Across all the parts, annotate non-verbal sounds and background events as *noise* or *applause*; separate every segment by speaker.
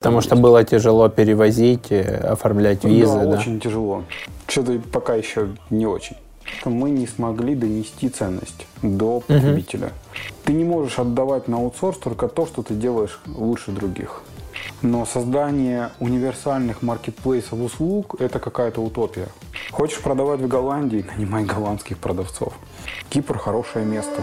Speaker 1: Потому что было тяжело перевозить, э, оформлять визы, да?
Speaker 2: да? очень тяжело. Что-то пока еще не очень. Мы не смогли донести ценность до потребителя. Угу. Ты не можешь отдавать на аутсорс только то, что ты делаешь лучше других. Но создание универсальных маркетплейсов услуг – это какая-то утопия. Хочешь продавать в Голландии – нанимай голландских продавцов. Кипр – хорошее место.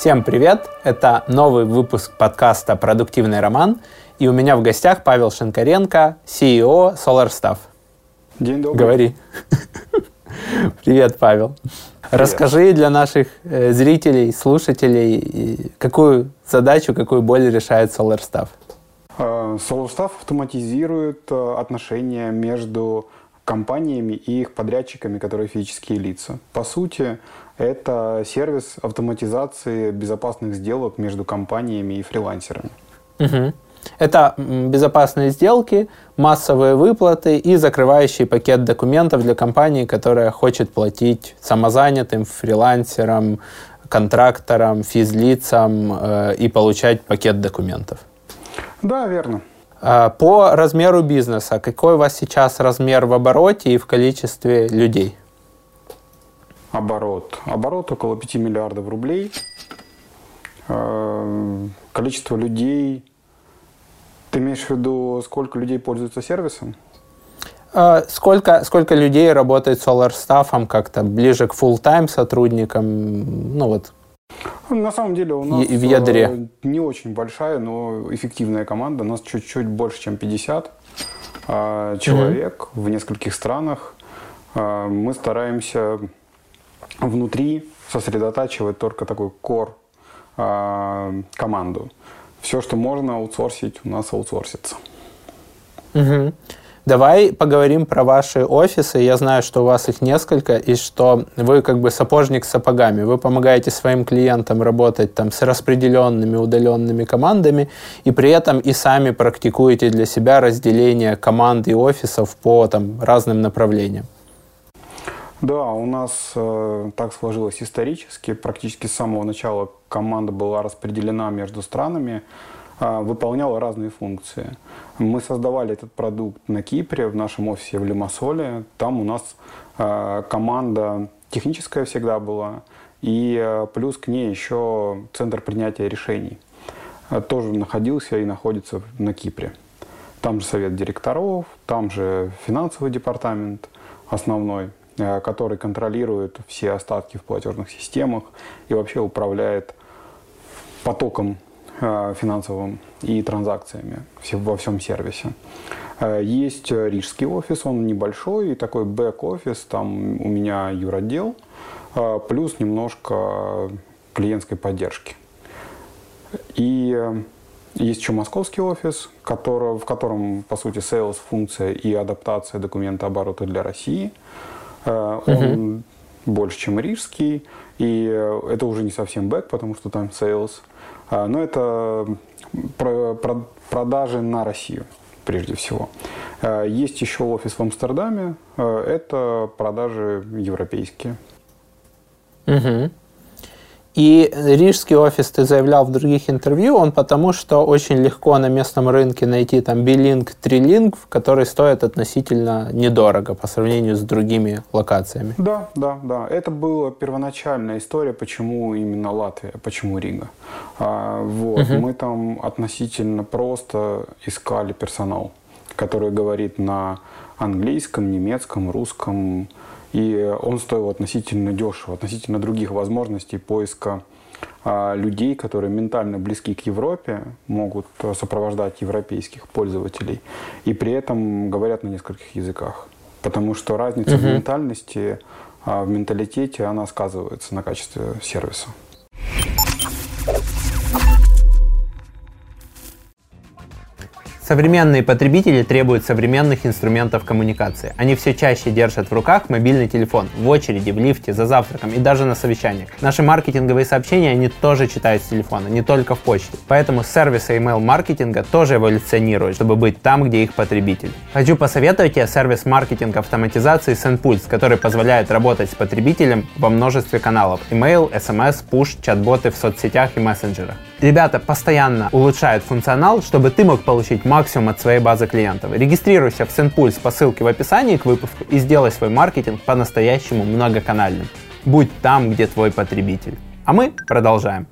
Speaker 1: Всем привет! Это новый выпуск подкаста «Продуктивный роман». И у меня в гостях Павел Шинкаренко, CEO SolarStaff.
Speaker 2: День добрый.
Speaker 1: Говори. *laughs* Привет, Павел. Привет. Расскажи для наших э, зрителей, слушателей, какую задачу, какую боль решает SolarStaff.
Speaker 2: SolarStaff автоматизирует э, отношения между компаниями и их подрядчиками, которые физические лица. По сути, это сервис автоматизации безопасных сделок между компаниями и фрилансерами.
Speaker 1: Угу. Это безопасные сделки, массовые выплаты и закрывающий пакет документов для компании, которая хочет платить самозанятым, фрилансерам, контракторам, физлицам э, и получать пакет документов.
Speaker 2: Да, верно.
Speaker 1: А, по размеру бизнеса, какой у вас сейчас размер в обороте и в количестве людей?
Speaker 2: Оборот. Оборот около 5 миллиардов рублей. Э, количество людей... Ты имеешь в виду, сколько людей пользуются сервисом?
Speaker 1: Э, сколько, сколько людей работает Solar Staff как-то ближе к full-time сотрудникам? Ну вот.
Speaker 2: На самом деле у нас
Speaker 1: в ядре. Э,
Speaker 2: не очень большая, но эффективная команда. У нас чуть-чуть больше, чем 50 человек mm-hmm. в нескольких странах. Мы стараемся внутри сосредотачивать только такой кор э, команду. Все, что можно аутсорсить, у нас аутсорсится.
Speaker 1: Угу. Давай поговорим про ваши офисы. Я знаю, что у вас их несколько, и что вы как бы сапожник с сапогами. Вы помогаете своим клиентам работать там с распределенными, удаленными командами, и при этом и сами практикуете для себя разделение команд и офисов по там, разным направлениям.
Speaker 2: Да, у нас э, так сложилось исторически. Практически с самого начала команда была распределена между странами, э, выполняла разные функции. Мы создавали этот продукт на Кипре, в нашем офисе в Лимассоле. Там у нас э, команда техническая всегда была, и э, плюс к ней еще центр принятия решений. Э, тоже находился и находится на Кипре. Там же совет директоров, там же финансовый департамент основной – который контролирует все остатки в платежных системах и вообще управляет потоком э, финансовым и транзакциями во всем сервисе. Э, есть рижский офис, он небольшой, и такой бэк-офис, там у меня юротдел, плюс немножко клиентской поддержки. И есть еще московский офис, который, в котором, по сути, sales функция и адаптация документа оборота для России – Э, он угу. больше, чем рижский, и э, это уже не совсем бэк, потому что там sales, а, но это продажи на Россию прежде всего. Э, есть еще офис в Амстердаме, это продажи европейские.
Speaker 1: Угу. И рижский офис ты заявлял в других интервью, он потому что очень легко на местном рынке найти там билинг, трилинг, который стоит относительно недорого по сравнению с другими локациями.
Speaker 2: Да, да, да. Это была первоначальная история, почему именно Латвия, почему Рига. А, вот. Угу. Мы там относительно просто искали персонал, который говорит на английском, немецком, русском, и он стоил относительно дешево, относительно других возможностей поиска а, людей, которые ментально близки к Европе, могут а, сопровождать европейских пользователей и при этом говорят на нескольких языках. Потому что разница угу. в ментальности, а, в менталитете, она сказывается на качестве сервиса.
Speaker 1: Современные потребители требуют современных инструментов коммуникации. Они все чаще держат в руках мобильный телефон, в очереди, в лифте, за завтраком и даже на совещаниях. Наши маркетинговые сообщения они тоже читают с телефона, не только в почте. Поэтому сервисы email-маркетинга тоже эволюционируют, чтобы быть там, где их потребитель. Хочу посоветовать тебе сервис маркетинга автоматизации SendPulse, который позволяет работать с потребителем во множестве каналов. Email, SMS, push, чат-боты в соцсетях и мессенджерах. Ребята постоянно улучшают функционал, чтобы ты мог получить максимум от своей базы клиентов. Регистрируйся в SendPulse по ссылке в описании к выпуску и сделай свой маркетинг по-настоящему многоканальным. Будь там, где твой потребитель. А мы продолжаем.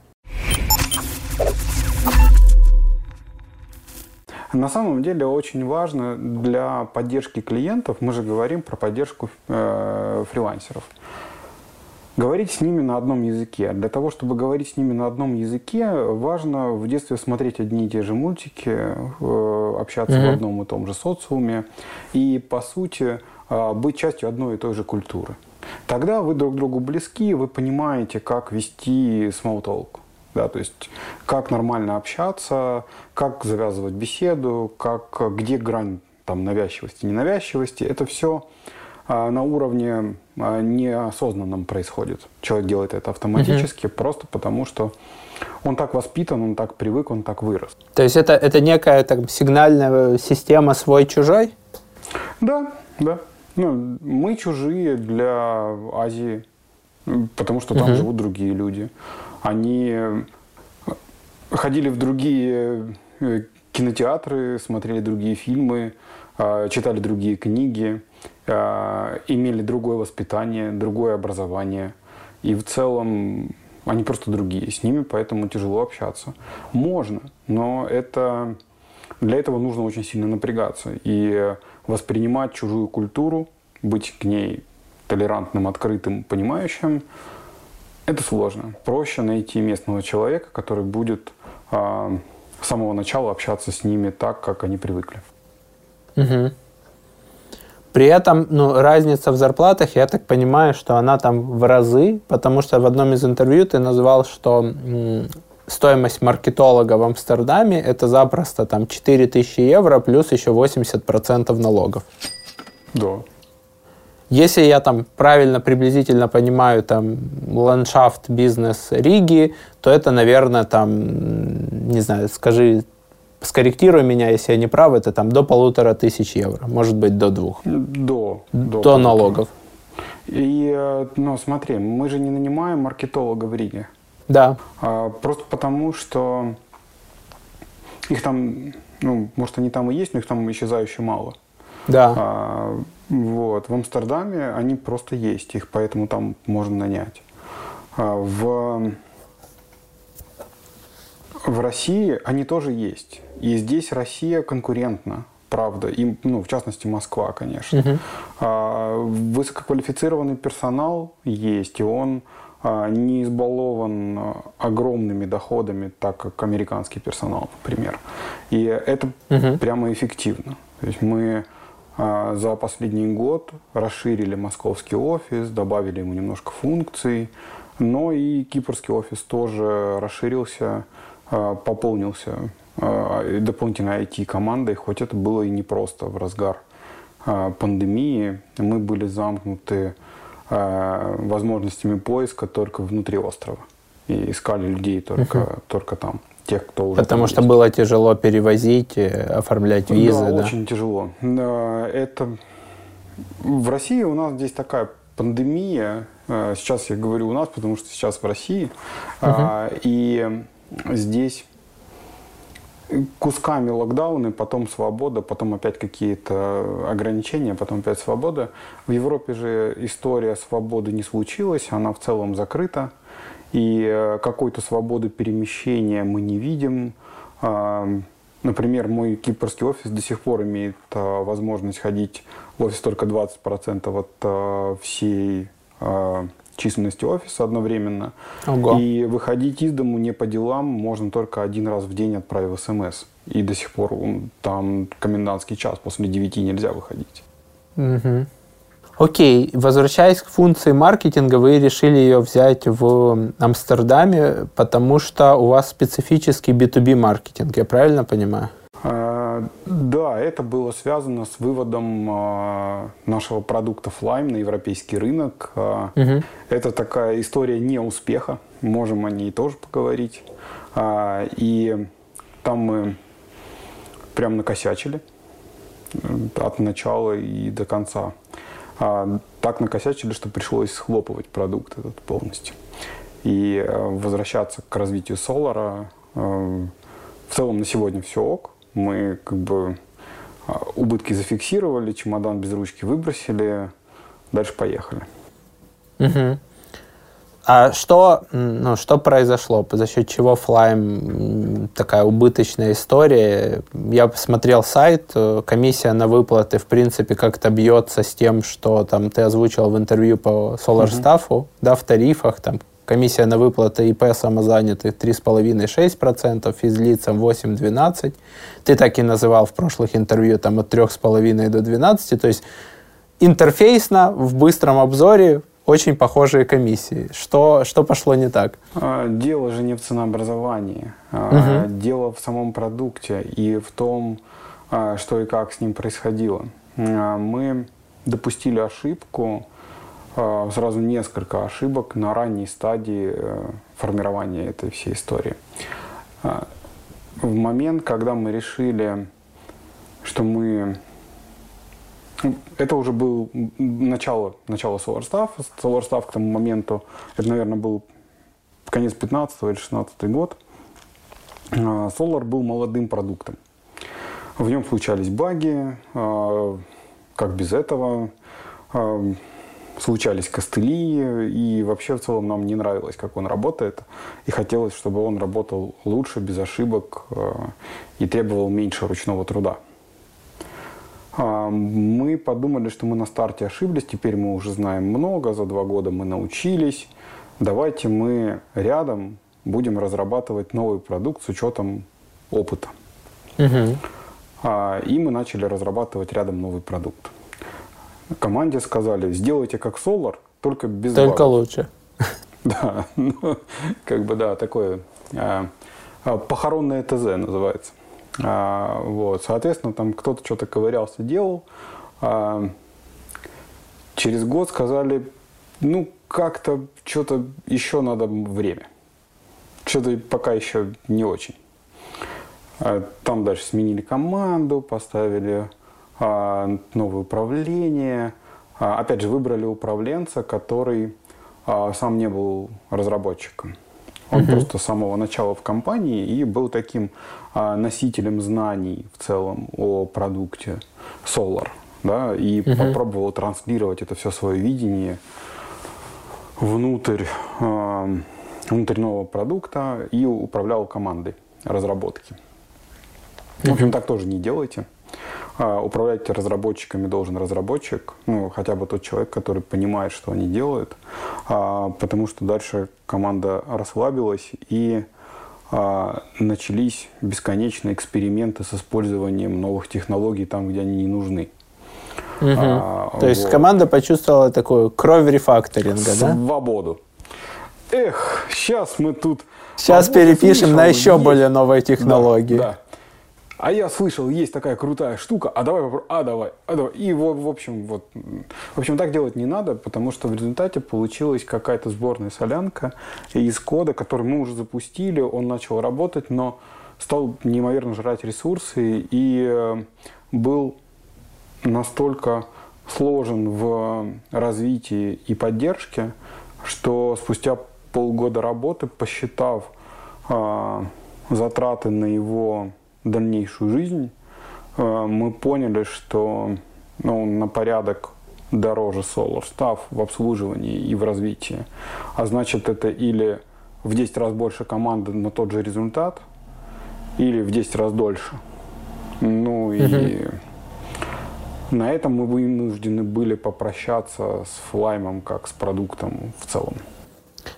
Speaker 2: На самом деле очень важно для поддержки клиентов, мы же говорим про поддержку э, фрилансеров, говорить с ними на одном языке. Для того, чтобы говорить с ними на одном языке, важно в детстве смотреть одни и те же мультики, э, общаться mm-hmm. в одном и том же социуме и, по сути, э, быть частью одной и той же культуры. Тогда вы друг другу близки, вы понимаете, как вести talk. Да, то есть как нормально общаться, как завязывать беседу, как, где грань там, навязчивости, ненавязчивости. Это все на уровне а, неосознанном происходит. Человек делает это автоматически, угу. просто потому что он так воспитан, он так привык, он так вырос.
Speaker 1: То есть это, это некая так, сигнальная система свой-чужой?
Speaker 2: Да, да. Ну, мы чужие для Азии, потому что там угу. живут другие люди. Они ходили в другие э, кинотеатры, смотрели другие фильмы, а, читали другие книги. Э, имели другое воспитание, другое образование. И в целом они просто другие. С ними поэтому тяжело общаться. Можно, но это, для этого нужно очень сильно напрягаться. И воспринимать чужую культуру, быть к ней толерантным, открытым, понимающим, это сложно. Проще найти местного человека, который будет э, с самого начала общаться с ними так, как они привыкли.
Speaker 1: Угу. При этом ну, разница в зарплатах, я так понимаю, что она там в разы, потому что в одном из интервью ты назвал, что стоимость маркетолога в Амстердаме это запросто там 4000 евро плюс еще 80% налогов.
Speaker 2: Да.
Speaker 1: Если я там правильно приблизительно понимаю там ландшафт бизнес Риги, то это, наверное, там, не знаю, скажи скорректируй меня, если я не прав, это там до полутора тысяч евро, может быть, до двух.
Speaker 2: До.
Speaker 1: До, до налогов.
Speaker 2: И, ну, смотри, мы же не нанимаем маркетолога в Риге.
Speaker 1: Да.
Speaker 2: А, просто потому, что их там, ну, может, они там и есть, но их там исчезающе мало.
Speaker 1: Да.
Speaker 2: А, вот. В Амстердаме они просто есть, их поэтому там можно нанять. А, в в России они тоже есть. И здесь Россия конкурентна, правда. И, ну, в частности, Москва, конечно. Угу. А, высококвалифицированный персонал есть, и он а, не избалован огромными доходами, так как американский персонал, например. И это угу. прямо эффективно. То есть мы а, за последний год расширили московский офис, добавили ему немножко функций, но и кипрский офис тоже расширился пополнился а, дополнительной IT-командой, хоть это было и непросто в разгар а, пандемии. Мы были замкнуты возможностями поиска только внутри острова. И искали людей только, угу. только там. Тех, кто уже
Speaker 1: Потому что есть. было тяжело перевозить, э, оформлять визы. Да,
Speaker 2: да? очень тяжело. Это в России у нас здесь такая пандемия. Сейчас я говорю у нас, потому что сейчас в России. Угу. И здесь кусками локдауны, потом свобода, потом опять какие-то ограничения, потом опять свобода. В Европе же история свободы не случилась, она в целом закрыта. И э, какой-то свободы перемещения мы не видим. А, например, мой кипрский офис до сих пор имеет а, возможность ходить в офис только 20% от а, всей численности офиса одновременно. Ого. И выходить из дому не по делам можно только один раз в день, отправив смс. И до сих пор там комендантский час, после 9 нельзя выходить.
Speaker 1: Угу. Окей, возвращаясь к функции маркетинга, вы решили ее взять в Амстердаме, потому что у вас специфический B2B маркетинг, я правильно понимаю?
Speaker 2: А, Да, это было связано с выводом а, нашего продукта Flime на европейский рынок. Угу. Это такая история неуспеха, можем о ней тоже поговорить. И там мы прям накосячили от начала и до конца. Так накосячили, что пришлось схлопывать продукт этот полностью. И возвращаться к развитию Solar в целом на сегодня все ок. Мы как бы а, убытки зафиксировали, чемодан без ручки выбросили, дальше поехали.
Speaker 1: Угу. А что, ну, что произошло, за счет чего Flyme такая убыточная история? Я посмотрел сайт, э, комиссия на выплаты, в принципе, как-то бьется с тем, что там ты озвучил в интервью по SolarStaff, угу. да, в тарифах, там Комиссия на выплаты ИП самозанятых 3,5-6%, физлицам 8-12%. Ты так и называл в прошлых интервью там от 3,5 до 12%. То есть интерфейсно, в быстром обзоре очень похожие комиссии. Что, что пошло не так?
Speaker 2: А, дело же не в ценообразовании. Угу. Дело в самом продукте и в том, а, что и как с ним происходило. Мы допустили ошибку, сразу несколько ошибок на ранней стадии э, формирования этой всей истории. А, в момент, когда мы решили, что мы... Ну, это уже был начало, начало SolarStaff. SolarStaff к тому моменту, это, наверное, был конец 15 или 16 год. А, Solar был молодым продуктом. В нем случались баги, как без этого случались костыли, и вообще в целом нам не нравилось, как он работает, и хотелось, чтобы он работал лучше, без ошибок э, и требовал меньше ручного труда. А, мы подумали, что мы на старте ошиблись, теперь мы уже знаем много, за два года мы научились. Давайте мы рядом будем разрабатывать новый продукт с учетом опыта. Угу. И мы начали разрабатывать рядом новый продукт команде сказали, сделайте как Solar, только без
Speaker 1: Только багов. лучше. *laughs*
Speaker 2: Да, ну, как бы, да, такое а, а, похоронное ТЗ называется. А, вот, соответственно, там кто-то что-то ковырялся, делал. А, через год сказали, ну, как-то что-то еще надо время. Что-то пока еще не очень. А, там дальше сменили команду, поставили новое управление. А, опять же, выбрали управленца, который а, сам не был разработчиком. Он угу. просто с самого начала в компании и был таким носителем знаний в целом о продукте Solar. Да, и угу. попробовал транслировать это все свое видение внутрь, внутрь нового продукта и управлял командой разработки. В общем, так тоже не делайте. А, управлять разработчиками должен разработчик, ну, хотя бы тот человек, который понимает, что они делают, а, потому что дальше команда расслабилась и а, начались бесконечные эксперименты с использованием новых технологий там, где они не нужны.
Speaker 1: Угу. А, То вот. есть команда почувствовала такую кровь рефакторинга,
Speaker 2: Свободу. да? Свободу. Эх, сейчас мы тут...
Speaker 1: Сейчас перепишем на еще есть. более новые технологии. Да, да.
Speaker 2: А я слышал, есть такая крутая штука, а давай попробуем, а давай, а давай. И в, в общем, вот, в общем, так делать не надо, потому что в результате получилась какая-то сборная солянка из кода, который мы уже запустили, он начал работать, но стал неимоверно жрать ресурсы и э, был настолько сложен в развитии и поддержке, что спустя полгода работы, посчитав э, затраты на его дальнейшую жизнь, э, мы поняли, что ну, на порядок дороже Solar став в обслуживании и в развитии. А значит, это или в 10 раз больше команды на тот же результат, или в 10 раз дольше. Ну и на этом мы вынуждены были попрощаться с флаймом как с продуктом в целом.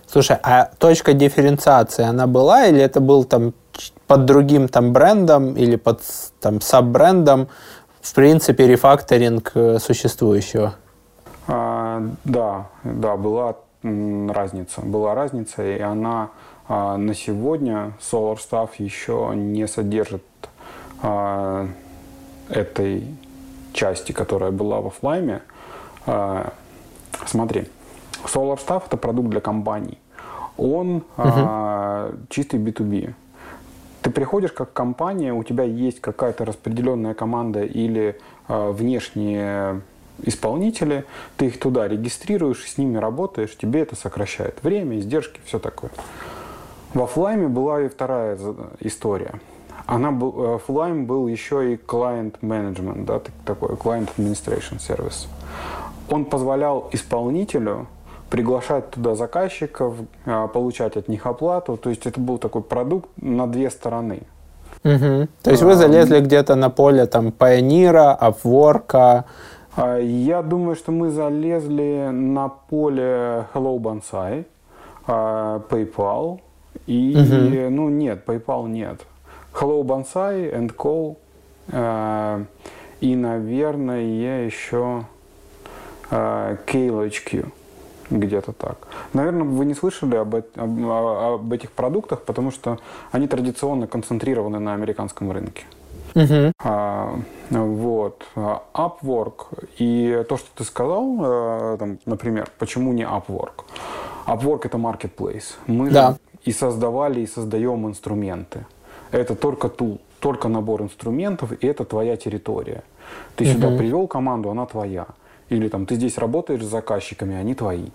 Speaker 1: Слушай, а точка дифференциации, она была или это был там под другим там брендом или под там саб-брендом, в принципе, рефакторинг э, существующего?
Speaker 2: А, да, да, была разница. Была разница, и она а, на сегодня SolarStaff еще не содержит а, этой части, которая была во Флайме, э, смотри, SolarStaff это продукт для компаний. Он угу. чистый B2B. Ты приходишь как компания, у тебя есть какая-то распределенная команда или э, внешние исполнители, ты их туда регистрируешь, с ними работаешь, тебе это сокращает время, издержки, все такое. В офлайме была и вторая история. Она был, офлайн был еще и client management, да, такой client administration service. Он позволял исполнителю приглашать туда заказчиков, а, получать от них оплату. То есть это был такой продукт на две стороны.
Speaker 1: Угу. То есть вы залезли а, где-то на поле там Pioneer, Upwork?
Speaker 2: А, я думаю, что мы залезли на поле Hello Bonsai, PayPal и, угу. ну нет, PayPal нет. Hello Bonsai and Co. И, наверное, еще KLHQ где-то так. Наверное, вы не слышали об, об, об этих продуктах, потому что они традиционно концентрированы на американском рынке. Uh-huh. А, вот. Upwork и то, что ты сказал, э, там, например, почему не Upwork? Upwork это marketplace. Мы да. и создавали, и создаем инструменты. Это только тул, только набор инструментов, и это твоя территория. Ты uh-huh. сюда привел команду, она твоя. Или там ты здесь работаешь с заказчиками, они твои.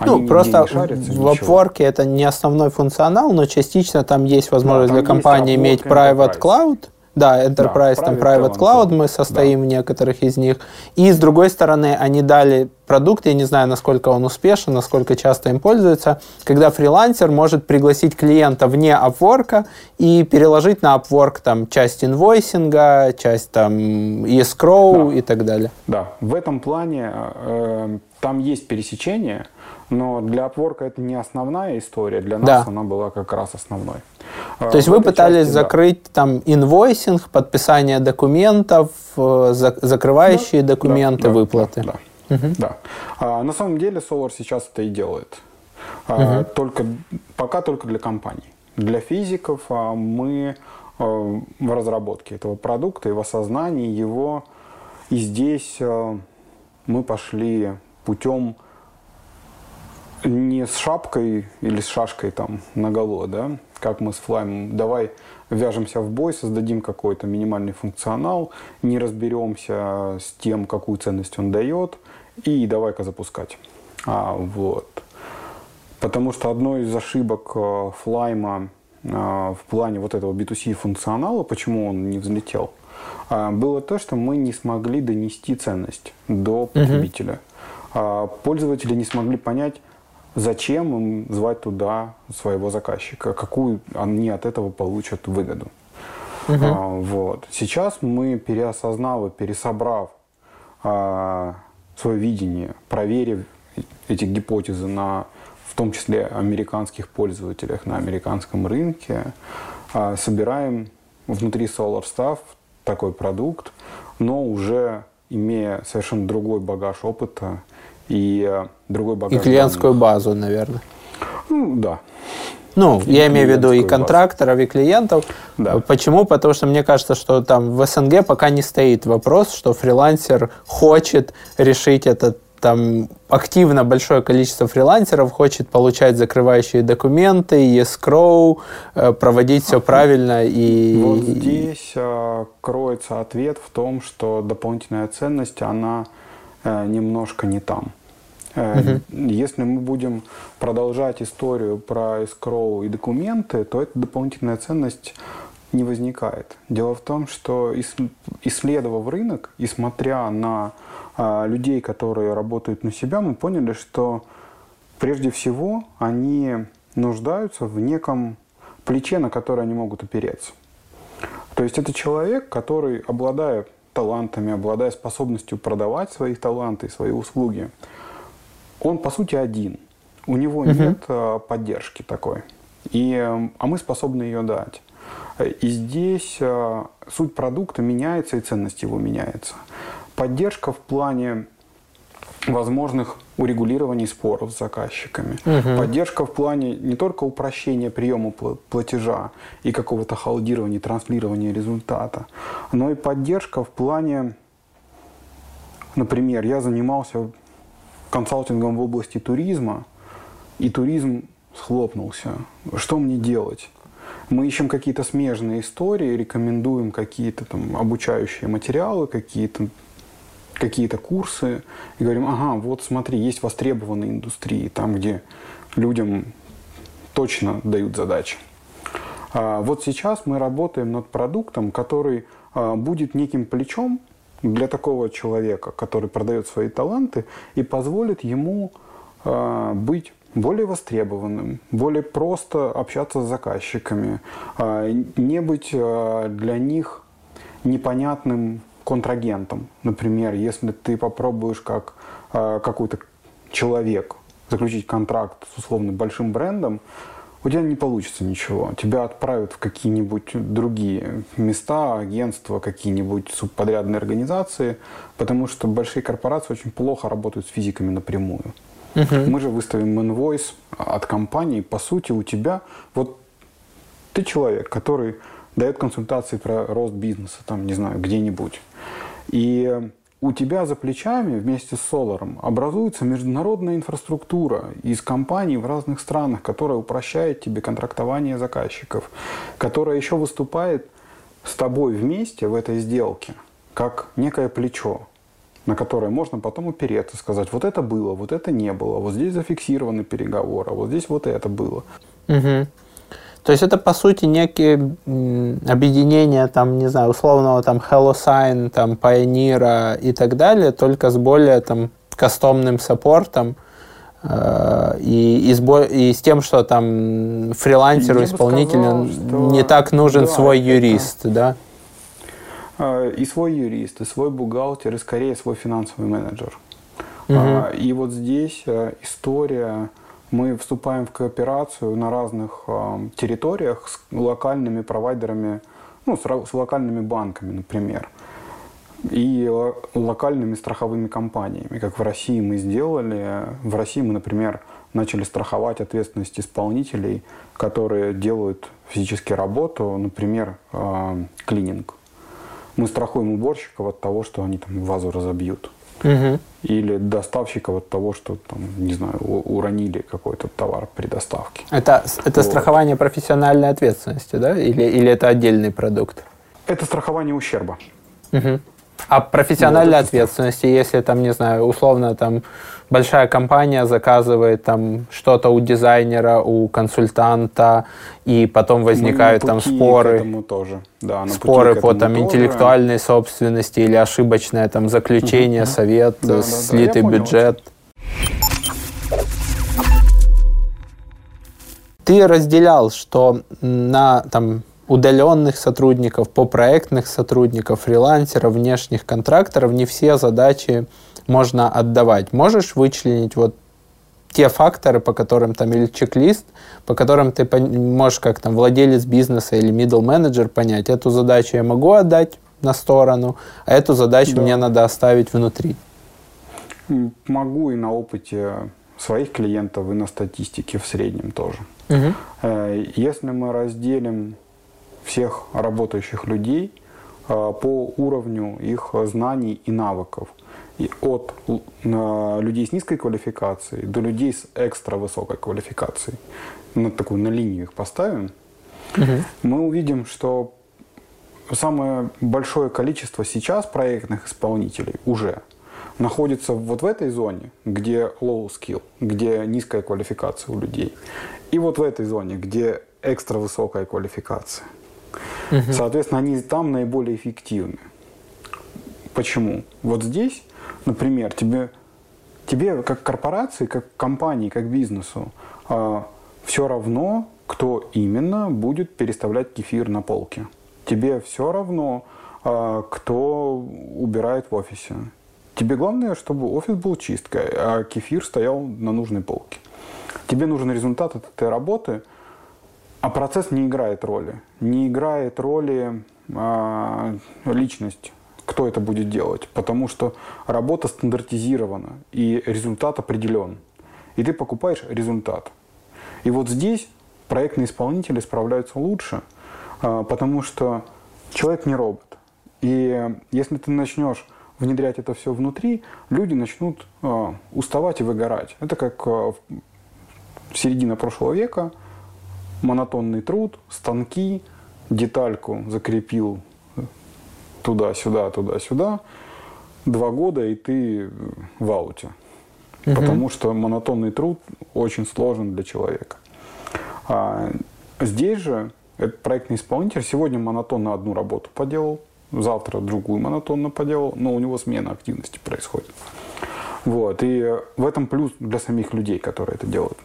Speaker 1: Они ну, просто шарятся, в Upwork это не основной функционал, но частично там есть возможность да, там для компании иметь private cloud. Да, Enterprise, да, там Private Cloud, cloud, мы состоим да. в некоторых из них. И с другой стороны, они дали продукт, я не знаю, насколько он успешен, насколько часто им пользуются, когда фрилансер может пригласить клиента вне Upwork и переложить на Upwork там часть инвойсинга, часть там escrow да. и так далее.
Speaker 2: Да, в этом плане э, там есть пересечение, но для Upwork это не основная история, для нас да. она была как раз основной.
Speaker 1: То есть вы пытались части, закрыть да. там инвойсинг, подписание документов, э, закрывающие да, документы, да, выплаты.
Speaker 2: Да, да, угу. да. А, на самом деле Solar сейчас это и делает. угу. только, пока только для компаний. Для физиков а, мы а, в разработке этого продукта и в осознании его. И здесь а, мы пошли путем не с шапкой или с шашкой там наголо, да, как мы с Флаймом, давай вяжемся в бой, создадим какой-то минимальный функционал, не разберемся с тем, какую ценность он дает, и давай-ка запускать. А, вот. Потому что одной из ошибок э, Флайма в плане вот этого B2C функционала, почему он не взлетел, а, было то, что мы не смогли донести ценность до потребителя. Uh-huh. Пользователи не смогли понять, зачем им звать туда своего заказчика, какую они от этого получат выгоду. Угу. А, вот. Сейчас мы, переосознав и пересобрав а, свое видение, проверив эти гипотезы на, в том числе, американских пользователях на американском рынке, а, собираем внутри SolarStaff такой продукт, но уже имея совершенно другой багаж опыта и э, другой багаж.
Speaker 1: И клиентскую данных. базу, наверное.
Speaker 2: Ну, да.
Speaker 1: Ну, и я имею в виду и контракторов, базу. и клиентов. Да. Почему? Потому что мне кажется, что там в СНГ пока не стоит вопрос, что фрилансер хочет решить этот там активно большое количество фрилансеров хочет получать закрывающие документы, escrow, э, проводить все правильно. И...
Speaker 2: Вот здесь э, кроется ответ в том, что дополнительная ценность, она э, немножко не там. Угу. Если мы будем продолжать историю про escrow и документы, то эта дополнительная ценность не возникает. Дело в том, что исследовав рынок и смотря на а, людей, которые работают на себя, мы поняли, что прежде всего они нуждаются в неком плече, на которое они могут опереться. То есть это человек, который, обладая талантами, обладая способностью продавать свои таланты, свои услуги, он по сути один. У него uh-huh. нет а, поддержки такой. И, а мы способны ее дать. И здесь а, суть продукта меняется, и ценность его меняется. Поддержка в плане возможных урегулирований споров с заказчиками.
Speaker 1: Мгм.
Speaker 2: Поддержка в плане не только упрощения приема пла- платежа и какого-то холдирования, транслирования результата, но и поддержка в плане, например, я занимался консалтингом в области туризма, и туризм схлопнулся. Что мне делать? Мы ищем какие-то смежные истории, рекомендуем какие-то там обучающие материалы, какие-то какие-то курсы и говорим, ага, вот смотри, есть востребованные индустрии, там, где людям точно дают задачи. А вот сейчас мы работаем над продуктом, который а, будет неким плечом для такого человека, который продает свои таланты и позволит ему а, быть более востребованным, более просто общаться с заказчиками, а, не быть а, для них непонятным контрагентом. Например, если ты попробуешь как а, какой-то человек заключить контракт с условно большим брендом, у тебя не получится ничего. Тебя отправят в какие-нибудь другие места, агентства, какие-нибудь субподрядные организации, потому что большие корпорации очень плохо работают с физиками напрямую.
Speaker 1: Мгм.
Speaker 2: Мы же выставим инвойс от компании, по сути, у тебя вот ты человек, который дает консультации про рост бизнеса, там, не знаю, где-нибудь. И у тебя за плечами вместе с Соларом образуется международная инфраструктура из компаний в разных странах, которая упрощает тебе контрактование заказчиков, которая еще выступает с тобой вместе в этой сделке, как некое плечо, на которое можно потом упереться, сказать, вот это было, вот это не было, вот здесь зафиксированы переговоры, вот здесь вот это было.
Speaker 1: Мгм. То есть это по сути некие объединения там, не знаю, условного там HelloSign, там Pioneer и так далее, только с более там кастомным саппортом э, и, и, с, и с тем, что там фрилансеру, исполнителю
Speaker 2: сказал,
Speaker 1: не так нужен
Speaker 2: да,
Speaker 1: свой
Speaker 2: это-
Speaker 1: юрист, да?
Speaker 2: А, И свой юрист, и свой бухгалтер, и скорее свой финансовый менеджер. А, И вот здесь э, история, мы вступаем в кооперацию на разных а, территориях с локальными провайдерами, ну, с, локальными банками, например, и ло- локальными страховыми компаниями, как в России мы сделали. В России мы, например, начали страховать ответственность исполнителей, которые делают физически работу, например, а, клининг. Мы страхуем уборщиков от того, что они там вазу разобьют.
Speaker 1: Мгм.
Speaker 2: Или доставщиков от того, что там, не знаю, уронили какой-то товар при доставке.
Speaker 1: Это, это
Speaker 2: Вот.
Speaker 1: страхование профессиональной ответственности, да? Или, или это отдельный продукт?
Speaker 2: Это страхование ущерба.
Speaker 1: Мгм. А профессиональной
Speaker 2: Вот это
Speaker 1: ответственности, если там, не знаю, условно там большая компания заказывает там что-то у дизайнера, у консультанта, и потом возникают
Speaker 2: Мы
Speaker 1: там споры,
Speaker 2: К этому тоже. Да,
Speaker 1: споры по там
Speaker 2: тоже.
Speaker 1: интеллектуальной собственности или ошибочное там заключение,
Speaker 2: Мгм.
Speaker 1: совет,
Speaker 2: Да, да, да,
Speaker 1: слитый
Speaker 2: я понял
Speaker 1: бюджет. Ты разделял, что на там удаленных сотрудников, по проектных сотрудников, фрилансеров, внешних контракторов не все задачи можно отдавать. Можешь вычленить вот те факторы, по которым там или чек-лист, по которым ты можешь как там владелец бизнеса или middle менеджер понять, эту задачу я могу отдать на сторону, а эту задачу
Speaker 2: Да.
Speaker 1: мне надо оставить внутри.
Speaker 2: Могу и на опыте своих клиентов, и на статистике в среднем тоже. Э, Если мы разделим всех работающих людей э, по уровню их знаний и навыков, от на людей с низкой квалификацией до людей с экстра высокой квалификацией, на такую на линию их поставим,
Speaker 1: Мгм.
Speaker 2: мы увидим, что самое большое количество сейчас проектных исполнителей уже находится вот в этой зоне, где low skill, где низкая квалификация у людей, и вот в этой зоне, где экстра высокая квалификация.
Speaker 1: Мгм.
Speaker 2: Соответственно, они там наиболее эффективны. Почему? Вот здесь, например, тебе, тебе как корпорации, как компании, как бизнесу, все равно, кто именно будет переставлять кефир на полке. Тебе все равно, а, кто убирает в офисе. Тебе главное, чтобы офис был чисткой, а кефир стоял на нужной полке. Тебе нужен результат от этой работы, а процесс не играет роли. Не играет роли а, личность кто это будет делать, потому что работа стандартизирована и результат определен. И ты покупаешь результат. И вот здесь проектные исполнители справляются лучше, а, потому что человек не робот. И если ты начнешь внедрять это все внутри, люди начнут а, уставать и выгорать. Это как а, середина прошлого века, монотонный труд, станки, детальку закрепил туда-сюда, туда-сюда, два года, и ты в ауте. Угу. Потому что монотонный труд очень сложен для человека. А здесь же этот проектный исполнитель сегодня монотонно одну работу поделал, завтра другую монотонно поделал, но у него смена активности происходит. Вот. И в этом плюс для самих людей, которые это делают.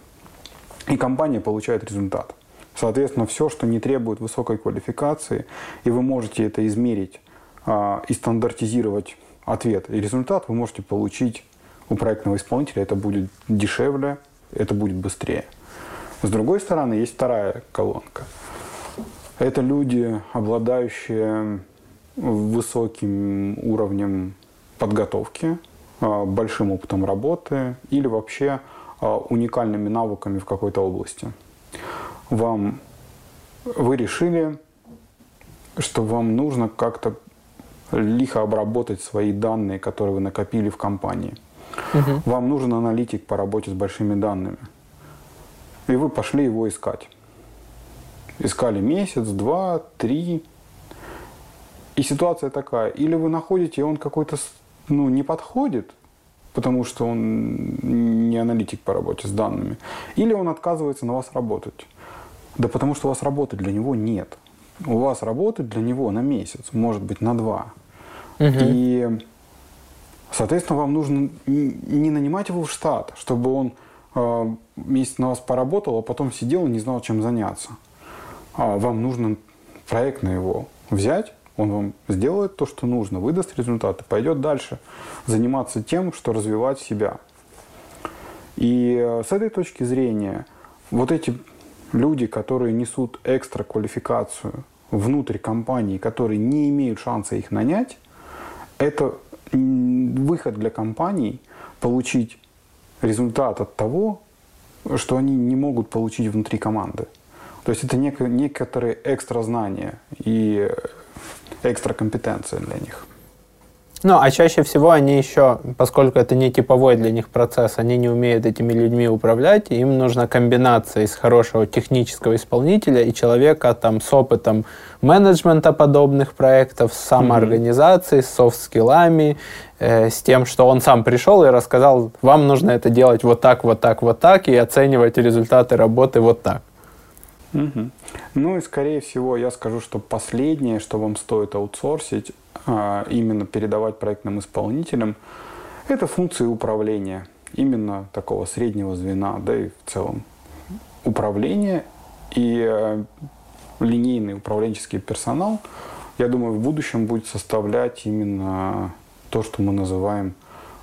Speaker 2: И компания получает результат. Соответственно, все, что не требует высокой квалификации, и вы можете это измерить и стандартизировать ответ и результат, вы можете получить у проектного исполнителя. Это будет дешевле, это будет быстрее. С другой стороны, есть вторая колонка. Это люди, обладающие высоким уровнем подготовки, а, большим опытом работы или вообще а, уникальными навыками в какой-то области. Вам вы решили, что вам нужно как-то лихо обработать свои данные, которые вы накопили в компании. Угу. Вам нужен аналитик по работе с большими данными. И вы пошли его искать. Искали месяц, два, три. И ситуация такая. Или вы находите, и он какой-то ну, не подходит, потому что он не аналитик по работе с данными. Или он отказывается на вас работать. Да потому что у вас работы для него нет. У вас работы для него на месяц, может быть, на два. Угу. И, соответственно, вам нужно не нанимать его в штат, чтобы он э, месяц на вас поработал, а потом сидел и не знал, чем заняться. А вам нужно проектно его взять, он вам сделает то, что нужно, выдаст результаты, пойдет дальше заниматься тем, что развивать себя. И э, с этой точки зрения вот эти люди, которые несут экстра квалификацию внутрь компании, которые не имеют шанса их нанять, это выход для компаний получить результат от того, что они не могут получить внутри команды. То есть это некоторые экстра знания и экстра компетенция для них.
Speaker 1: Ну, а чаще всего они еще, поскольку это не типовой для них процесс, они не умеют этими людьми управлять, им нужна комбинация из хорошего технического исполнителя и человека там с опытом менеджмента подобных проектов, с самоорганизацией, с софт-скиллами, э, с тем, что он сам пришел и рассказал, вам нужно это делать вот так, вот так, вот так, и оценивать результаты работы вот так.
Speaker 2: Угу. Ну и скорее всего я скажу, что последнее, что вам стоит аутсорсить, а, именно передавать проектным исполнителям, это функции управления, именно такого среднего звена, да и в целом управление и э, линейный управленческий персонал, я думаю, в будущем будет составлять именно то, что мы называем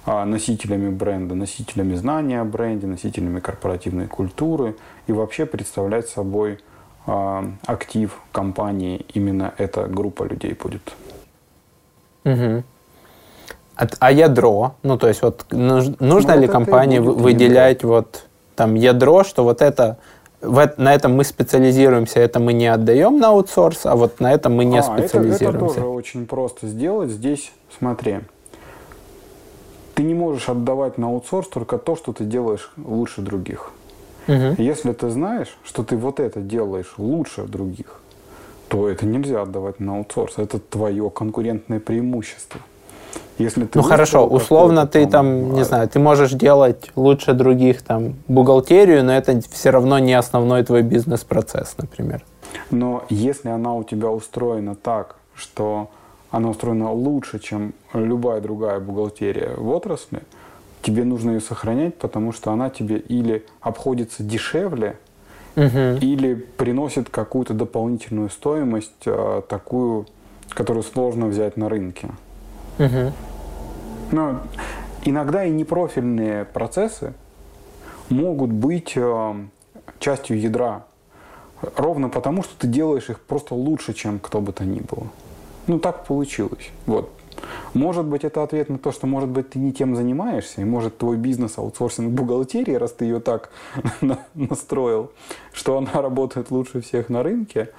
Speaker 2: а, носителями бренда, носителями знания о бренде, носителями корпоративной культуры и вообще представлять собой а, актив компании именно эта группа людей будет.
Speaker 1: Угу. А, а ядро, ну то есть вот нужно ну, ли компании выделять ядро. вот там ядро, что вот это в, на этом мы специализируемся, это мы не отдаем на аутсорс, а вот на этом мы не а, специализируемся. Это,
Speaker 2: это тоже очень просто сделать. Здесь, смотри, ты не можешь отдавать на аутсорс только то, что ты делаешь лучше других. Угу. Если ты знаешь, что ты вот это делаешь лучше других, то это нельзя отдавать на аутсорс. Это твое конкурентное преимущество.
Speaker 1: Если ты ну хорошо, условно ты там, там, не знаю, ты можешь делать лучше других там бухгалтерию, но это все равно не основной твой бизнес-процесс, например.
Speaker 2: Но если она у тебя устроена так, что она устроена лучше, чем любая другая бухгалтерия в отрасли, тебе нужно ее сохранять, потому что она тебе или обходится дешевле, угу. или приносит какую-то дополнительную стоимость, а, такую, которую сложно взять на рынке. Угу. Но иногда и непрофильные процессы могут быть а, частью ядра, ровно потому, что ты делаешь их просто лучше, чем кто бы то ни было. Ну, так получилось. Вот. Может быть, это ответ на то, что, может быть, ты не тем занимаешься, и может твой бизнес аутсорсинг бухгалтерии, раз ты ее так *laughs* настроил, что она работает лучше всех на рынке.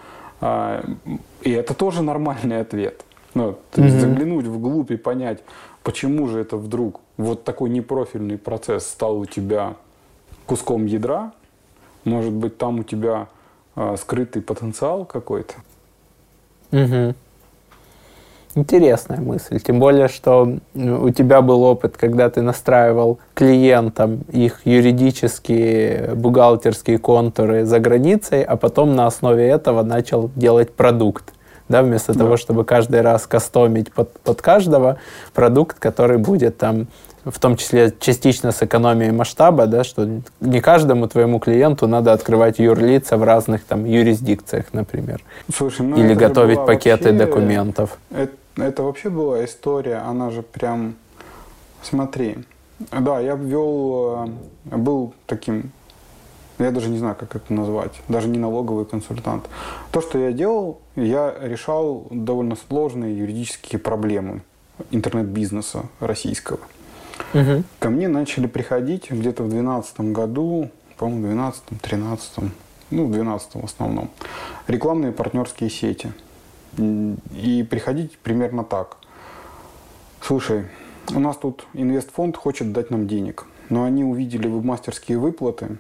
Speaker 2: А, и это тоже нормальный ответ. Ну, то есть mm-hmm. заглянуть вглубь и понять, почему же это вдруг вот такой непрофильный процесс стал у тебя куском ядра. Может быть, там у тебя а, скрытый потенциал какой-то.
Speaker 1: Угу. Интересная мысль. Тем более, что у тебя был опыт, когда ты настраивал клиентам их юридические, бухгалтерские контуры за границей, а потом на основе этого начал делать продукт. Да, вместо да. того, чтобы каждый раз кастомить под, под каждого продукт, который будет там в том числе частично с экономией масштаба, да, что не каждому твоему клиенту надо открывать юрлица в разных там юрисдикциях, например.
Speaker 2: Слушай, ну
Speaker 1: Или готовить пакеты вообще, документов.
Speaker 2: Это, это вообще была история, она же прям... Смотри, да, я ввел, э, был таким, я даже не знаю, как это назвать, даже не налоговый консультант. То, что я делал, я решал довольно сложные юридические проблемы интернет-бизнеса российского. Угу. Ко мне начали приходить где-то в 2012 году, по-моему, в 2012-2013, ну, в 2012 в основном, рекламные партнерские сети. И приходить примерно так. Слушай, у нас тут инвестфонд хочет дать нам денег, но они увидели вебмастерские выплаты,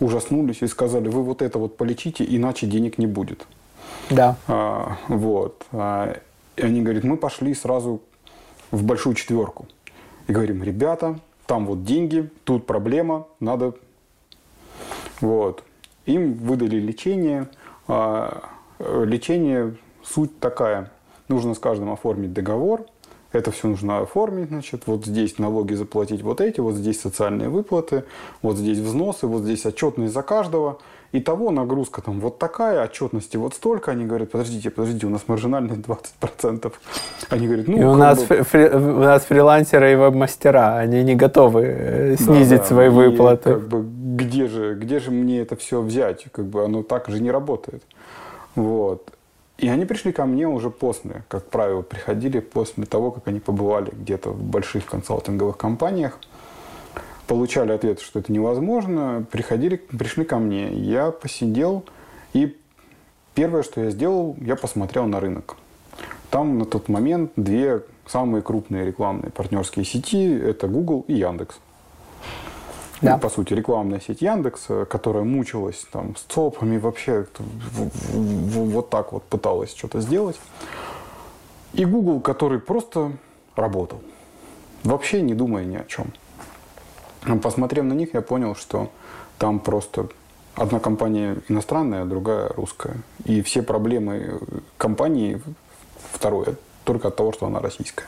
Speaker 2: ужаснулись и сказали, вы вот это вот полечите, иначе денег не будет.
Speaker 1: Да.
Speaker 2: А, вот. А, и они говорят, мы пошли сразу в большую четверку и говорим, ребята, там вот деньги, тут проблема, надо... Вот. Им выдали лечение. А, лечение, суть такая. Нужно с каждым оформить договор. Это все нужно оформить, значит, вот здесь налоги заплатить вот эти, вот здесь социальные выплаты, вот здесь взносы, вот здесь отчетность за каждого. Итого нагрузка там вот такая, отчетности вот столько. Они говорят, подождите, подождите, у нас маржинальность *laughs* 20%. Они говорят, ну...
Speaker 1: И у нас, бы... фри, у нас фрилансеры и веб-мастера, они не готовы э, снизить да, да. свои выплаты.
Speaker 2: И, как бы, где же, где же мне это все взять? Как бы оно так же не работает. Вот. И они пришли ко мне уже после, как правило, приходили после того, как они побывали где-то в больших консалтинговых компаниях получали ответ, что это невозможно, приходили, пришли ко мне. Я посидел, и первое, что я сделал, я посмотрел на рынок. Там на тот момент две самые крупные рекламные партнерские сети – это Google и Яндекс. Да. Ну, по сути, рекламная сеть Яндекс, которая мучилась там с ЦОПами, вообще вот так вот пыталась что-то сделать. И Google, который просто работал, вообще не думая ни о чем. Посмотрев на них, я понял, что там просто одна компания иностранная, а другая русская. И все проблемы компании, второе, только от того, что она российская.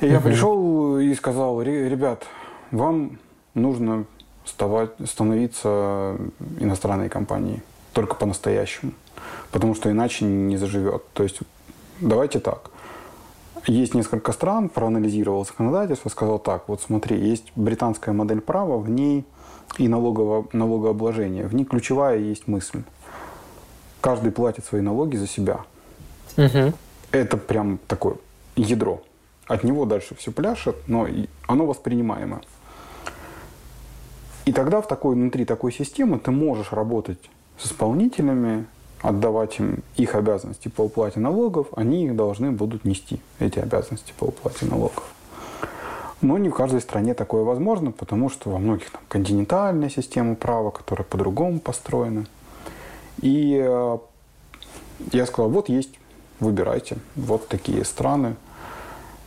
Speaker 2: И я пришел и сказал, ребят, вам нужно вставать, становиться иностранной компанией, только по-настоящему, потому что иначе не заживет. То есть давайте так, есть несколько стран, проанализировал законодательство, сказал так, вот смотри, есть британская модель права, в ней и налогово, налогообложение, в ней ключевая есть мысль. Каждый платит свои налоги за себя. Угу. Это прям такое ядро. От него дальше все пляшет, но оно воспринимаемо. И тогда в такой, внутри такой системы ты можешь работать с исполнителями, отдавать им их обязанности по уплате налогов, они их должны будут нести, эти обязанности по уплате налогов. Но не в каждой стране такое возможно, потому что во многих там континентальная система права, которая по-другому построена. И э, я сказал, вот есть, выбирайте, вот такие страны.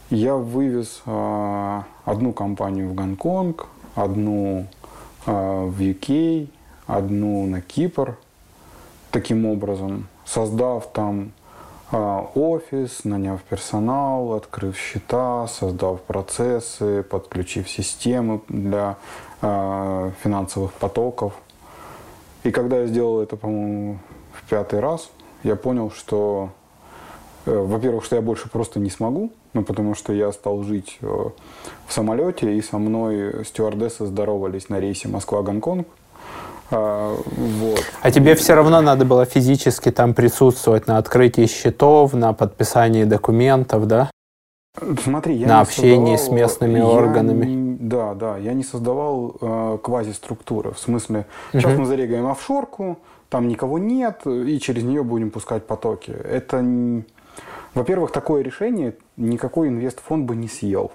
Speaker 2: Я вывез э, одну компанию в Гонконг, одну в UK, одну на Кипр, таким образом, создав там а, офис, наняв персонал, открыв счета, создав процессы, подключив системы для э, финансовых потоков. И когда я сделал это, по-моему, в пятый раз, я понял, что, э, во-первых, что я больше просто не смогу, ну, потому что я стал жить э, в самолете, и со мной стюардессы здоровались на рейсе Москва-Гонконг,
Speaker 1: А, вот. а тебе все равно надо было физически там присутствовать на открытии счетов, на подписании документов, да?
Speaker 2: Смотри, я
Speaker 1: на общении создавал, с местными
Speaker 2: я
Speaker 1: органами.
Speaker 2: Не, да, да, я не создавал э, квазиструктуры. В смысле, сейчас угу. мы зарегаем офшорку, там никого нет, и через нее будем пускать потоки. Это, во-первых, такое решение никакой инвестфонд бы не съел.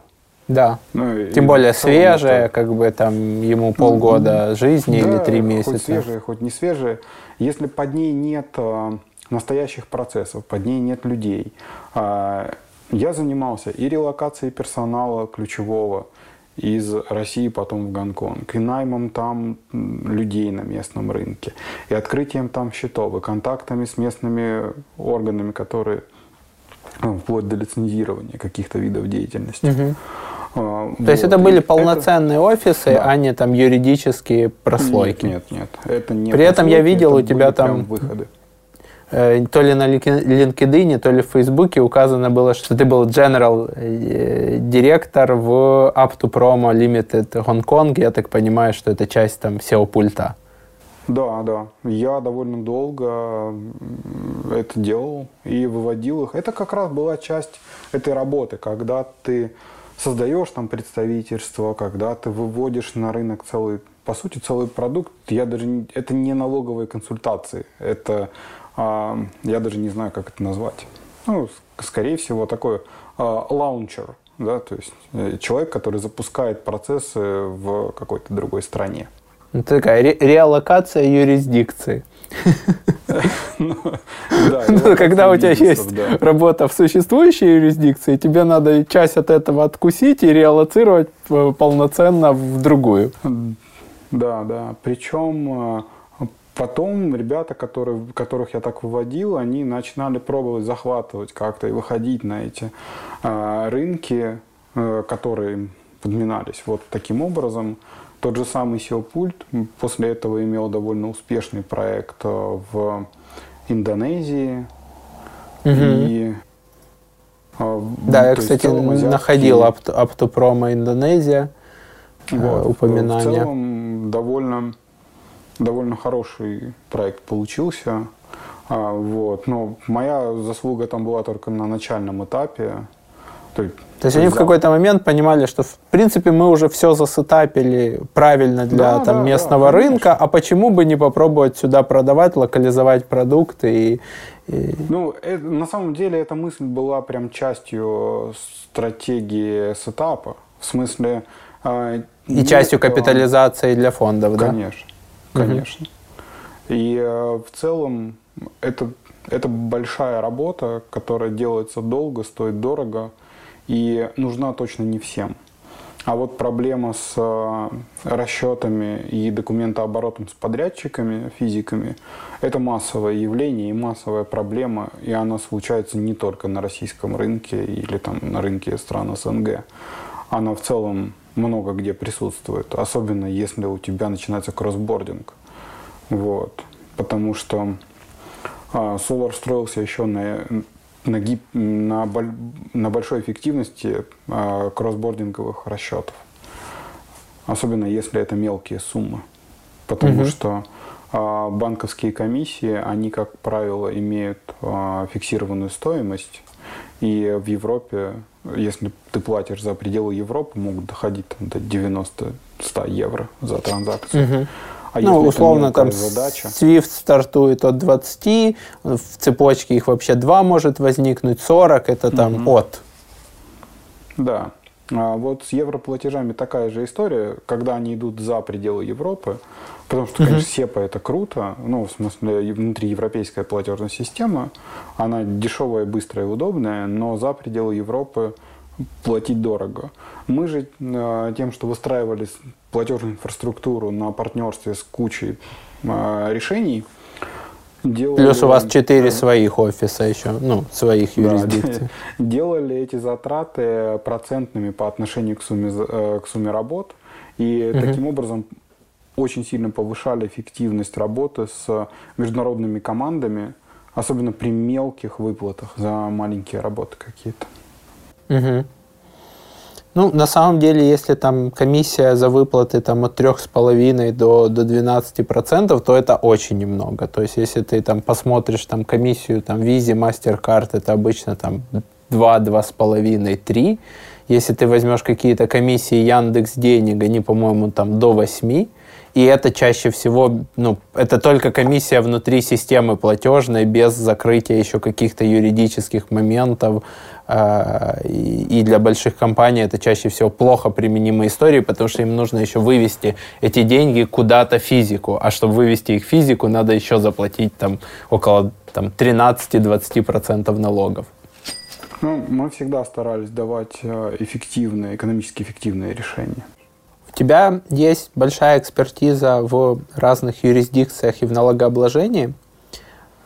Speaker 1: Да. Ну, Тем более свежее, это... как бы там ему полгода ну, жизни да, или три месяца.
Speaker 2: Хоть свежее, хоть не свежее. Если под ней нет э, настоящих процессов, под ней нет людей. Э, я занимался и релокацией персонала ключевого из России потом в Гонконг, и наймом там людей на местном рынке, и открытием там счетов, и контактами с местными органами, которые ну, *laughs* вплоть до лицензирования каких-то видов деятельности.
Speaker 1: Угу. То вот. есть это были полноценные это... офисы, да. а не там юридические прослойки?
Speaker 2: Нет, нет, нет. Это не
Speaker 1: При этом я видел у тебя там выходы. Э, то ли на LinkedIn, то ли в Фейсбуке указано было, что ты был general э, директор в Up to Promo Limited Гонконг. Я так понимаю, что это часть там SEO-пульта.
Speaker 2: Да, да. Я довольно долго это делал и выводил их. Это как раз была часть этой работы, когда ты создаешь там представительство, когда ты выводишь на рынок целый, по сути, целый продукт. Я даже это не налоговые консультации, это а, я даже не знаю, как это назвать. Ну, скорее всего, такой а, лаунчер, да, то есть э, человек, который запускает процессы в какой-то другой стране.
Speaker 1: Это такая ре- реаллокация юрисдикции. Ну, ну, когда у тебя есть работа в существующей юрисдикции, тебе надо часть от этого откусить и реаллоцировать э, полноценно в другую.
Speaker 2: Да, да. Причем э, Потом ребята, которые, которых я так выводил, они начинали пробовать захватывать как-то и выходить на эти э, рынки, которые подминались вот таким образом. Тот же самый SEO-пульт после этого имел довольно успешный проект э, в Индонезии.
Speaker 1: Угу. И, э, да, я, кстати, находил Аптопрома Индонезия
Speaker 2: э, вот, упоминание. В целом довольно довольно хороший проект получился. А, вот. Но моя заслуга там была только на начальном этапе.
Speaker 1: То есть, То есть они в какой-то момент понимали, что принципе мы уже все засетапили правильно для да, там, да, местного да, рынка, а почему бы не попробовать сюда продавать, локализовать продукты и,
Speaker 2: и... Ну, это, на самом деле эта мысль была прям частью стратегии сетапа. В смысле...
Speaker 1: Э, и частью капитализации для фондов,
Speaker 2: конечно, да? Конечно конечно. Угу. И э, в целом это, это большая работа, которая делается долго, стоит дорого и нужна точно не всем. А вот проблема с э, расчетами и документооборотом с подрядчиками, физиками, это массовое явление и массовая проблема, и она случается не только на российском рынке или там на рынке стран СНГ. Она в целом много где присутствует, особенно если у тебя начинается кроссбординг. Вот. Потому что а, Solar строился еще на, на, гип, на, на большой эффективности а, кроссбординговых расчетов. Особенно если это мелкие суммы. Потому угу. что а, банковские комиссии, они, как правило, имеют а, фиксированную стоимость. И в Европе если ты платишь за пределы Европы, могут доходить там, до 90-100 евро за транзакцию.
Speaker 1: Угу. А ну, условно, там задача... SWIFT стартует от 20, в цепочке их вообще 2 может возникнуть, 40 это там угу. от.
Speaker 2: Да. А вот с европлатежами такая же история, когда они идут за пределы Европы, потому что, конечно, СЕПА это круто, ну, в смысле, внутриевропейская платежная система, она дешевая, быстрая и удобная, но за пределы Европы платить дорого. Мы же э, тем, что выстраивали платежную инфраструктуру на партнерстве с кучей э, решений,
Speaker 1: Делали, Плюс у вас четыре да, своих офиса еще, ну, своих юрисдикций.
Speaker 2: Да, *laughs* делали эти затраты процентными по отношению к сумме, э, к сумме работ. И угу. таким образом очень сильно повышали эффективность работы с международными командами, особенно при мелких выплатах за маленькие работы какие-то.
Speaker 1: Угу. Ну, на самом деле, если там комиссия за выплаты там, от 3,5 до, до 12%, то это очень немного. То есть, если ты там посмотришь там, комиссию там, Visa, MasterCard, это обычно там 2, 2,5, 3. Если ты возьмешь какие-то комиссии Яндекс денег, они, по-моему, там до 8, и это чаще всего, ну, это только комиссия внутри системы платежной, без закрытия еще каких-то юридических моментов. Э, и для больших компаний это чаще всего плохо применимые истории, потому что им нужно еще вывести эти деньги куда-то физику. А чтобы вывести их физику, надо еще заплатить там около там, 13-20% налогов.
Speaker 2: Ну, мы всегда старались давать э, эффективные, экономически эффективные решения.
Speaker 1: Тебя есть большая экспертиза в разных юрисдикциях и в налогообложении.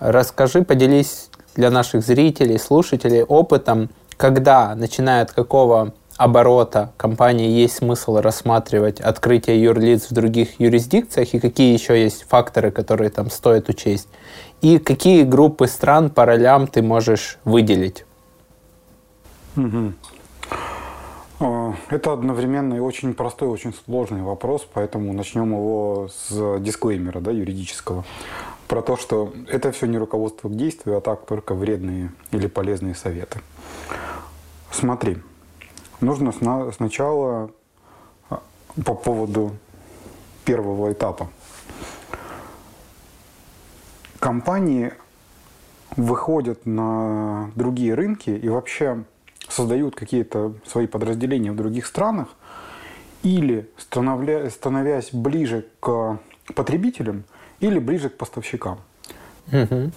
Speaker 1: Расскажи, поделись для наших зрителей, слушателей опытом, когда, начиная от какого оборота компании есть смысл рассматривать открытие юрлиц в других юрисдикциях и какие еще есть факторы, которые там стоит учесть, и какие группы стран по ролям ты можешь выделить.
Speaker 2: Угу. Это одновременно и очень простой, очень сложный вопрос, поэтому начнем его с дисклеймера да, юридического. Про то, что это все не руководство к действию, а так только вредные или полезные советы. Смотри, нужно сначала а, по поводу первого этапа. Компании выходят на другие рынки и вообще создают какие-то свои подразделения в других странах, или становля, становясь ближе к потребителям, или ближе к поставщикам. Угу.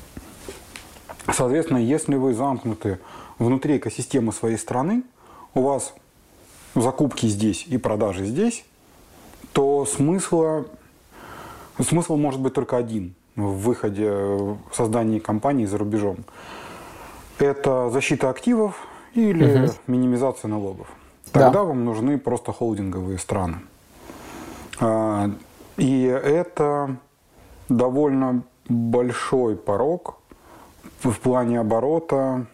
Speaker 2: Соответственно, если вы замкнуты внутри экосистемы своей страны, у вас закупки здесь и продажи здесь, то смысла, смысл может быть только один в выходе, в создании компании за рубежом. Это защита активов или угу. минимизация налогов. Тогда да. вам нужны просто холдинговые страны. А, и это довольно большой порог в плане оборота.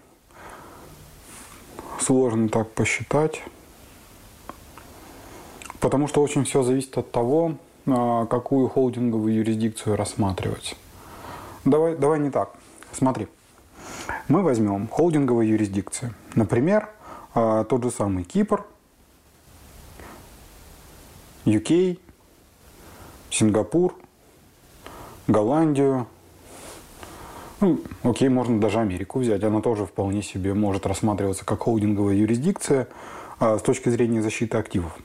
Speaker 2: Сложно так посчитать. Потому что очень все зависит от того, а, какую холдинговую юрисдикцию рассматривать. Давай, давай не так. Смотри. Мы возьмем холдинговые юрисдикции. Например, а, тот же самый Кипр, UK, Сингапур, Голландию. Ну, окей, можно даже Америку взять. Она тоже вполне себе может рассматриваться как холдинговая юрисдикция а, с точки зрения защиты активов.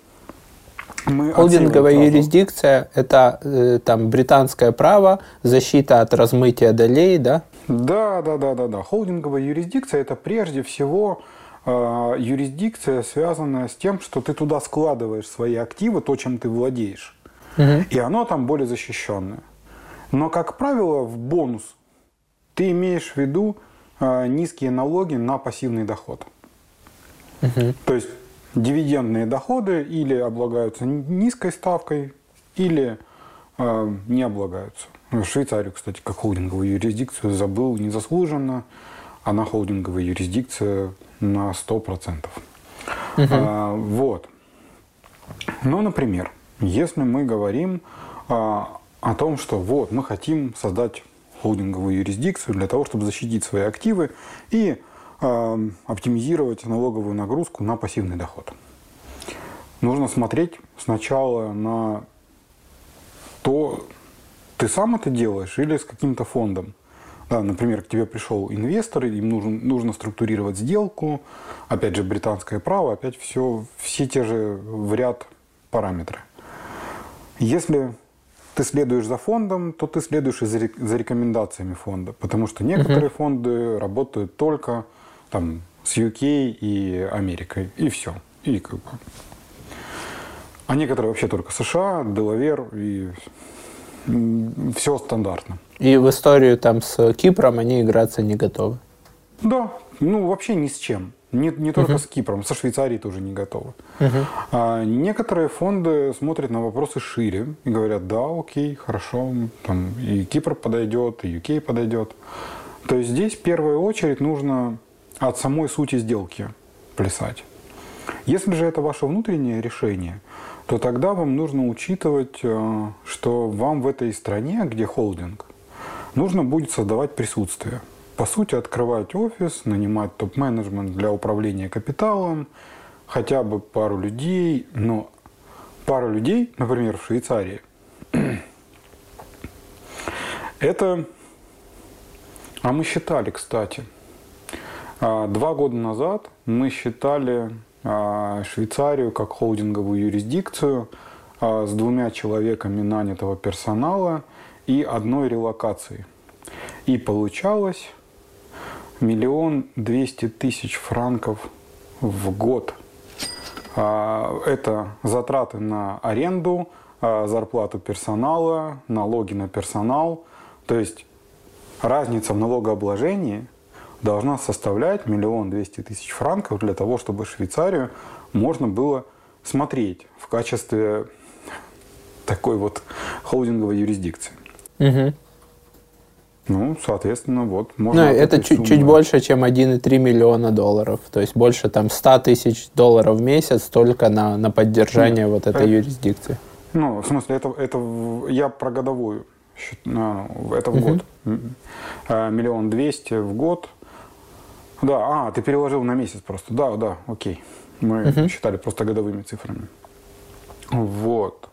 Speaker 1: Мы Холдинговая юрисдикция – это э, там британское право, защита от размытия долей, да?
Speaker 2: Да, да, да, да, да. Холдинговая юрисдикция – это прежде всего э, юрисдикция, связанная с тем, что ты туда складываешь свои активы, то, чем ты владеешь. Угу. И оно там более защищенное. Но, как правило, в бонус ты имеешь в виду э, низкие налоги на пассивный доход. Угу. То есть дивидендные доходы или облагаются низкой ставкой, или э, не облагаются. В Швейцарию, кстати, как холдинговую юрисдикцию забыл незаслуженно. Она холдинговая юрисдикция на 100%. Угу. А, вот. Ну, например, если мы говорим а, о том, что вот мы хотим создать холдинговую юрисдикцию для того, чтобы защитить свои активы и оптимизировать налоговую нагрузку на пассивный доход. Нужно смотреть сначала на то, ты сам это делаешь или с каким-то фондом. Да, например, к тебе пришел инвестор, им нужно, нужно структурировать сделку, опять же, британское право, опять все, все те же в ряд параметры. Если ты следуешь за фондом, то ты следуешь и за, рекомендациями фонда, потому что некоторые uh-huh. фонды работают только там, с UK и Америкой, и все. И как бы... А некоторые вообще только США, Делавер и все стандартно.
Speaker 1: И в историю там с Кипром они играться не готовы?
Speaker 2: Да, ну вообще ни с чем. Не, не только uh-huh. с Кипром, со Швейцарией тоже не готовы. Uh-huh. А, некоторые фонды смотрят на вопросы шире и говорят, да, окей, хорошо, там и Кипр подойдет, и UK подойдет. То есть здесь в первую очередь нужно от самой сути сделки плясать. Если же это ваше внутреннее решение, то тогда вам нужно учитывать, э, что вам в этой стране, где холдинг, нужно будет создавать присутствие. По сути, открывать офис, нанимать топ-менеджмент для управления капиталом, хотя бы пару людей, но пару людей, например, в Швейцарии, *clears throat* это... А мы считали, кстати, два года назад мы считали а, Швейцарию как холдинговую юрисдикцию а, с двумя человеками нанятого персонала и одной релокацией. И получалось миллион двести тысяч франков в год. Это затраты на аренду, зарплату персонала, налоги на персонал. То есть разница в налогообложении – должна составлять миллион двести тысяч франков для того, чтобы Швейцарию можно было смотреть в качестве такой вот холдинговой юрисдикции. Угу. Ну, соответственно, вот
Speaker 1: можно... Ну, это чуть, чуть больше, чем 1,3 миллиона долларов. То есть больше там 100 тысяч долларов в месяц только на, на поддержание Нет, вот этой это, юрисдикции.
Speaker 2: Ну, в смысле, это, это я про годовую. Ну, это в угу. год. А, миллион двести в год да, а, ты переложил на месяц просто. Да, да, окей. Мы угу. считали просто годовыми цифрами. Вот.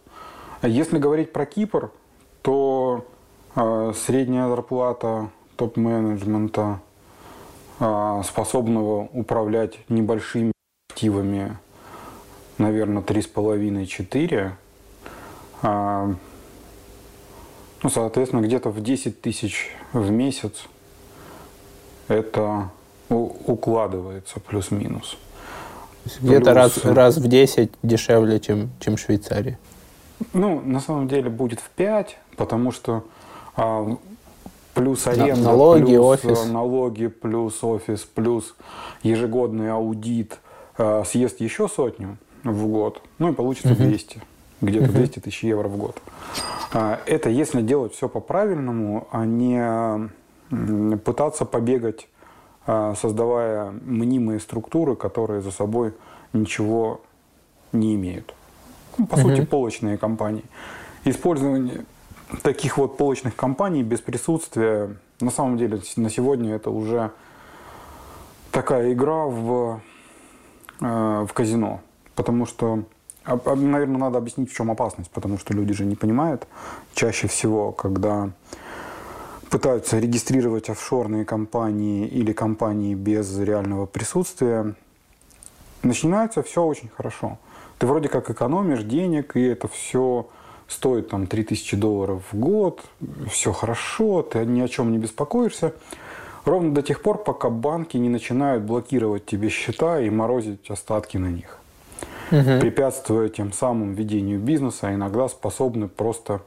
Speaker 2: Если говорить про Кипр, то э, средняя зарплата топ-менеджмента, э, способного управлять небольшими активами, наверное, 3,5-4, э, ну, соответственно, где-то в 10 тысяч в месяц это укладывается плюс-минус.
Speaker 1: Где-то раз, раз в 10 дешевле, чем, чем в Швейцарии.
Speaker 2: Ну, на самом деле будет в 5, потому что а, плюс аренда,
Speaker 1: налоги,
Speaker 2: плюс
Speaker 1: офис.
Speaker 2: налоги, плюс офис, плюс ежегодный аудит а, съест еще сотню в год, ну и получится угу. 200, где-то угу. 200 тысяч евро в год. А, это если делать все по-правильному, а не пытаться побегать создавая мнимые структуры, которые за собой ничего не имеют. Ну, по угу. сути, полочные компании. Использование таких вот полочных компаний без присутствия, на самом деле, на сегодня это уже такая игра в, э, в казино. Потому что, наверное, надо объяснить, в чем опасность, потому что люди же не понимают чаще всего, когда пытаются регистрировать офшорные компании или компании без реального присутствия, начинается все очень хорошо. Ты вроде как экономишь денег, и это все стоит там 3000 долларов в год, все хорошо, ты ни о чем не беспокоишься. Ровно до тех пор, пока банки не начинают блокировать тебе счета и морозить остатки на них. Угу. Препятствуя тем самым ведению бизнеса, иногда способны просто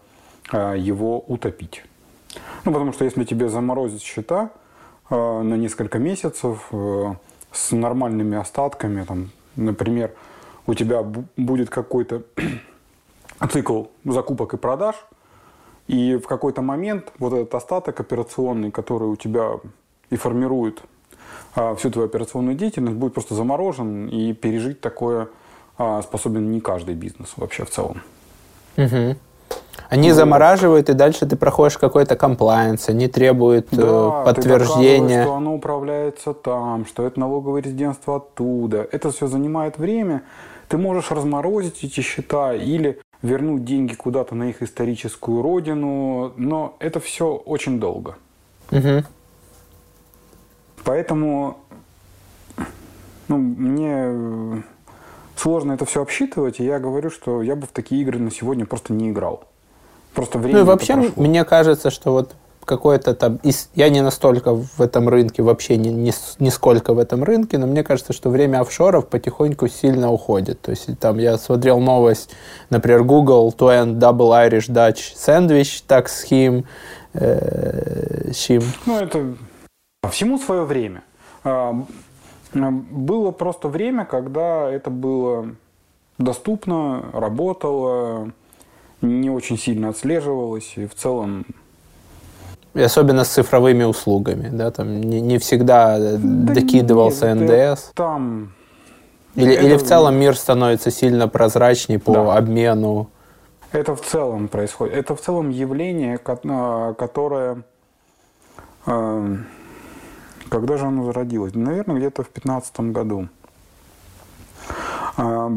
Speaker 2: э, его утопить. Ну, потому что если тебе заморозят счета э, на несколько месяцев э, с нормальными остатками, там, например, у тебя будет какой-то *clears throat* цикл закупок и продаж, и в какой-то момент вот этот остаток операционный, который у тебя и формирует э, всю твою операционную деятельность, будет просто заморожен, и пережить такое э, способен не каждый бизнес вообще в целом.
Speaker 1: Угу. Они замораживают, и дальше ты проходишь какой-то комплайенс, они требуют да, подтверждения.
Speaker 2: Ты что оно управляется там, что это налоговое резидентство оттуда. Это все занимает время. Ты можешь разморозить эти счета или вернуть деньги куда-то на их историческую родину, но это все очень долго. Угу. Поэтому ну, мне сложно это все обсчитывать, и я говорю, что я бы в такие игры на сегодня просто не играл. Просто время
Speaker 1: Ну и вообще, прошло. мне кажется, что вот какой-то там... Я не настолько в этом рынке, вообще не, не, не сколько в этом рынке, но мне кажется, что время офшоров потихоньку сильно уходит. То есть там я смотрел новость, например, Google to end double Irish Dutch sandwich tax scheme. Э, scheme.
Speaker 2: Ну это всему свое время. А, было просто время, когда это было доступно, работало, не очень сильно отслеживалось, и в целом...
Speaker 1: И особенно с цифровыми услугами, да, там не, не всегда да докидывался нет, НДС.
Speaker 2: Там
Speaker 1: Или, это, или в целом мир становится сильно прозрачнее по да. обмену?
Speaker 2: Это в целом происходит. Это в целом явление, а, которое... А, когда же оно зародилось? Наверное, где-то в 2015 году. А,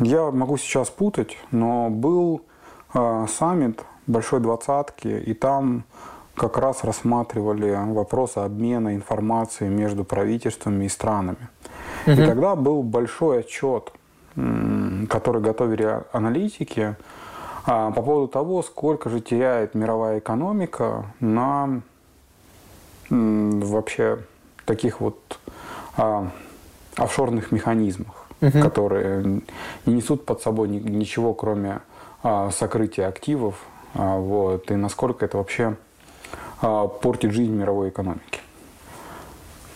Speaker 2: я могу сейчас путать, но был саммит Большой Двадцатки, и там как раз рассматривали вопросы обмена информацией между правительствами и странами. Угу. И тогда был большой отчет, который готовили аналитики а, по поводу того, сколько же теряет мировая экономика на вообще таких вот а, офшорных механизмах, угу. которые не несут под собой ничего, кроме сокрытия активов, вот, и насколько это вообще портит жизнь мировой экономики.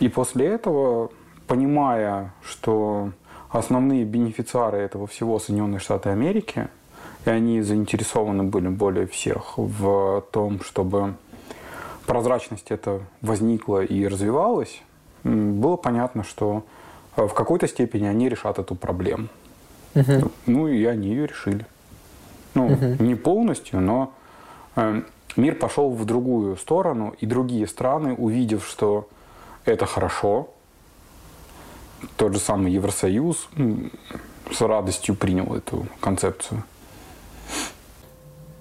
Speaker 2: И после этого, понимая, что основные бенефициары этого всего Соединенные Штаты Америки, и они заинтересованы были более всех в том, чтобы прозрачность это возникла и развивалась, было понятно, что в какой-то степени они решат эту проблему. Угу. Ну и они ее решили. Ну, угу. не полностью, но э, мир пошел в другую сторону, и другие страны, увидев, что это хорошо, тот же самый Евросоюз с радостью принял эту концепцию.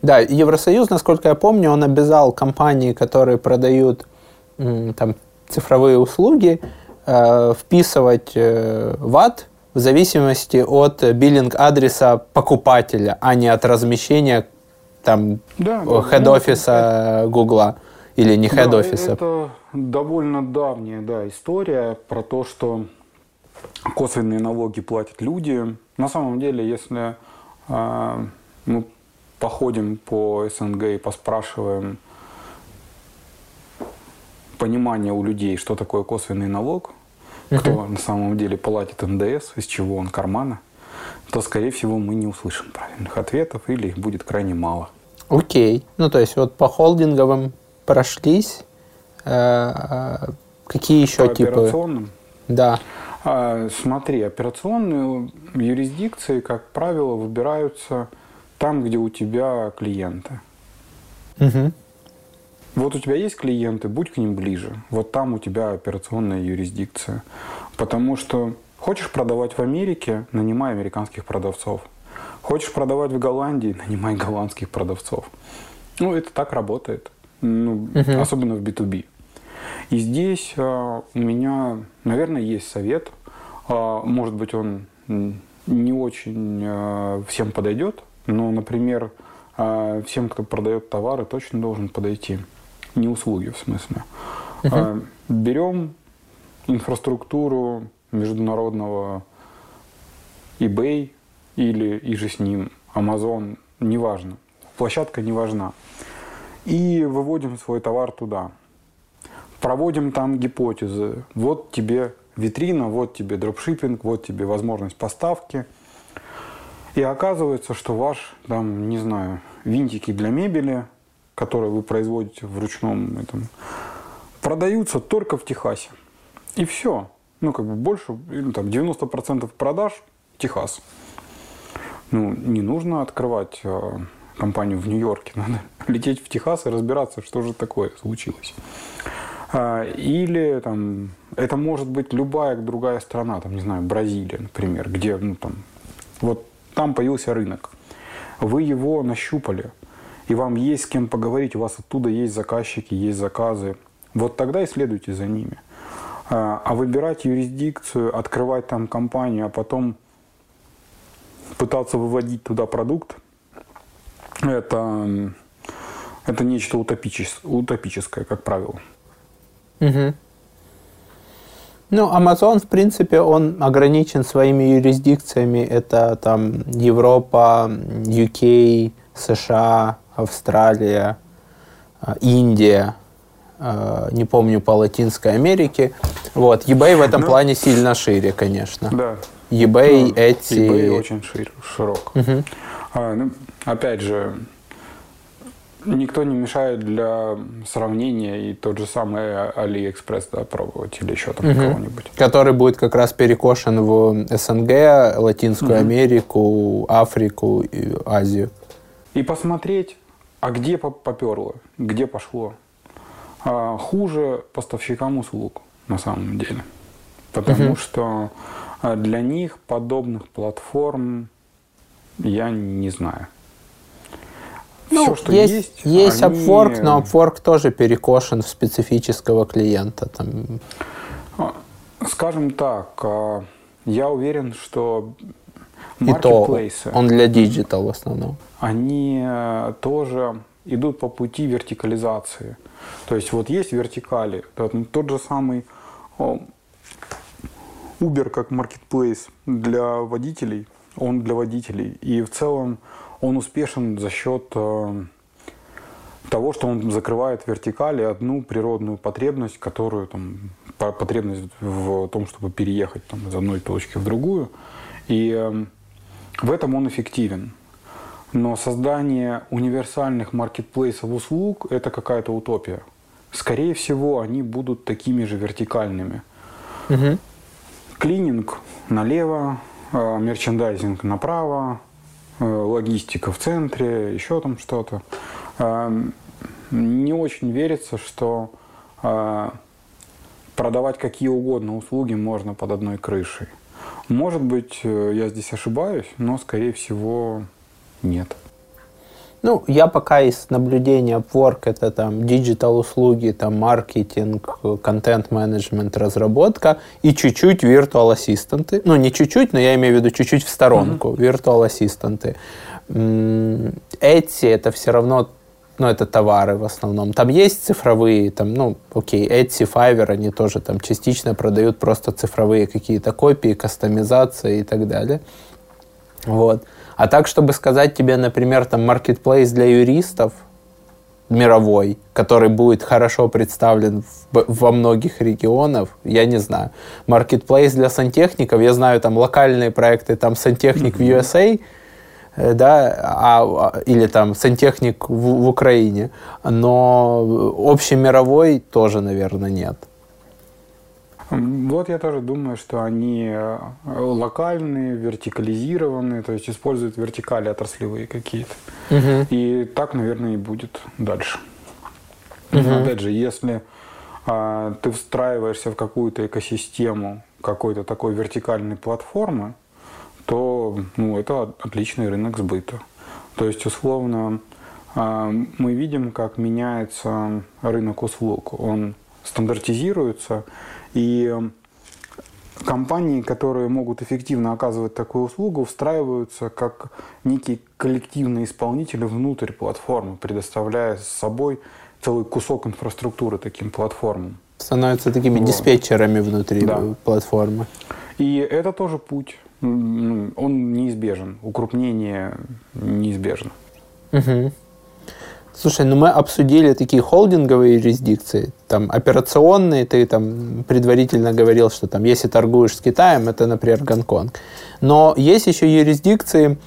Speaker 1: Да, Евросоюз, насколько я помню, он обязал компании, которые продают там, цифровые услуги, э, вписывать э, ват в зависимости от биллинг-адреса покупателя, а не от размещения там да, хед-офиса да, Гугла или не хед-офиса. Да,
Speaker 2: это довольно давняя да, история про то, что косвенные налоги платят люди. На самом деле, если э, мы походим по СНГ и поспрашиваем понимание у людей, что такое косвенный налог, uh-huh. кто на самом деле платит НДС, из чего он кармана, то, скорее всего, мы не услышим правильных ответов или их будет крайне мало.
Speaker 1: Окей. Okay. Ну, то есть вот по холдинговым прошлись. Э, какие еще по типы?
Speaker 2: Операционным?
Speaker 1: Да.
Speaker 2: А, смотри, операционные юрисдикции, как правило, выбираются там, где у тебя клиенты. Угу. Вот у тебя есть клиенты, будь к ним ближе. Вот там у тебя операционная юрисдикция. Потому что хочешь продавать в Америке, нанимай американских продавцов. Хочешь продавать в Голландии, *laughs* нанимай голландских продавцов. Ну, это так работает. Ну, угу. Особенно в B2B. И здесь а, у меня, наверное, есть совет. А, может быть, он не очень а, всем подойдет, но, например, а, всем, кто продает товары, точно должен подойти. Не услуги, в смысле. Uh-huh. Берем инфраструктуру международного eBay или и же с ним Amazon, неважно. Площадка не важна. И выводим свой товар туда. Проводим там гипотезы. Вот тебе витрина, вот тебе дропшиппинг, вот тебе возможность поставки – и оказывается, что ваш, там, не знаю, винтики для мебели, которые вы производите в ручном этом, продаются только в Техасе. И все. Ну, как бы больше, или там 90% продаж Техас. Ну, не нужно открывать э, компанию в Нью-Йорке. *laughs* Надо лететь в Техас и разбираться, что же такое случилось. А, или там, это может быть любая другая страна, там, не знаю, Бразилия, например, где, ну, там, вот там появился рынок. Вы его нащупали, и вам есть с кем поговорить, у вас оттуда есть заказчики, есть заказы. Вот тогда и следуйте за ними. А, а выбирать юрисдикцию, открывать там компанию, а потом пытаться выводить туда продукт, это, это нечто утопическое, утопическое, как правило.
Speaker 1: Угу. Ну, Amazon, в принципе, он ограничен своими юрисдикциями. Это там Европа, UK, США, Австралия, э, Индия, э, не помню, по Латинской Америке. Вот, eBay в этом ну, плане сильно шире, конечно.
Speaker 2: Да.
Speaker 1: eBay, ну, Etsy...
Speaker 2: eBay очень шир, широк. Угу. А, ну, опять же, Никто не мешает для сравнения и тот же самый AliExpress да, пробовать или еще там угу. кого-нибудь.
Speaker 1: Который будет как раз перекошен в СНГ, Латинскую угу. Америку, Африку и Азию.
Speaker 2: И посмотреть, а где поперло, где пошло. А хуже поставщикам услуг на самом деле. Потому угу. что а, для них подобных платформ я не знаю.
Speaker 1: Ну, Все, что есть, есть, есть они... Upwork, но Upwork тоже перекошен в специфического клиента. Там.
Speaker 2: А, скажем так, а, я уверен, что
Speaker 1: и то он для digital в основном.
Speaker 2: Они э, тоже идут по пути вертикализации. То есть вот есть вертикали, тот же самый Uber как marketplace для водителей, он для водителей. И в целом он успешен за счет э, того, что он закрывает вертикали одну природную потребность, которую там, потребность в том, чтобы переехать там, из одной точки в другую. И э, в этом он эффективен. Но создание универсальных маркетплейсов услуг – это какая-то утопия. Скорее всего, они будут такими же вертикальными. Угу. Клининг налево, э, мерчендайзинг направо, Э, логистика в центре, еще там что-то. Эм, не очень верится, что э, продавать какие угодно услуги можно под одной крышей. Может быть, э, я здесь ошибаюсь, но, скорее всего, нет.
Speaker 1: Ну, я пока из наблюдения Upwork, это там digital услуги, там маркетинг, контент-менеджмент, разработка и чуть-чуть virtual ассистенты. Ну, не чуть-чуть, но я имею в виду чуть-чуть в сторонку, mm-hmm. virtual ассистенты. Эти это все равно ну, это товары в основном. Там есть цифровые, там, ну, окей, Etsy, Fiverr, они тоже там частично продают просто цифровые какие-то копии, кастомизации и так далее. Вот. А так, чтобы сказать тебе, например, там, маркетплейс для юристов, мировой, который будет хорошо представлен в, во многих регионах, я не знаю. Маркетплейс для сантехников, я знаю там локальные проекты, там сантехник mm-hmm. в USA, да, а, а, или там сантехник в, в Украине, но общемировой тоже, наверное, нет.
Speaker 2: Вот я тоже думаю, что они э, локальные, вертикализированные, то есть используют вертикали отраслевые какие-то. Угу. И так, наверное, и будет дальше. Угу. Опять же, если а, ты встраиваешься в какую-то экосистему какой-то такой вертикальной платформы, то ну, это отличный рынок сбыта. То есть, условно, а, мы видим, как меняется рынок услуг. Он стандартизируется, и компании, которые могут эффективно оказывать такую услугу, встраиваются как некие коллективные исполнители внутрь платформы, предоставляя с собой целый кусок инфраструктуры таким платформам.
Speaker 1: Становятся такими вот. диспетчерами внутри да. платформы.
Speaker 2: И это тоже путь. Он неизбежен. Укрупнение неизбежно.
Speaker 1: Угу. Слушай, ну мы обсудили такие холдинговые юрисдикции, там операционные, ты там предварительно говорил, что там если торгуешь с Китаем, это, например, Гонконг. Но есть еще юрисдикции,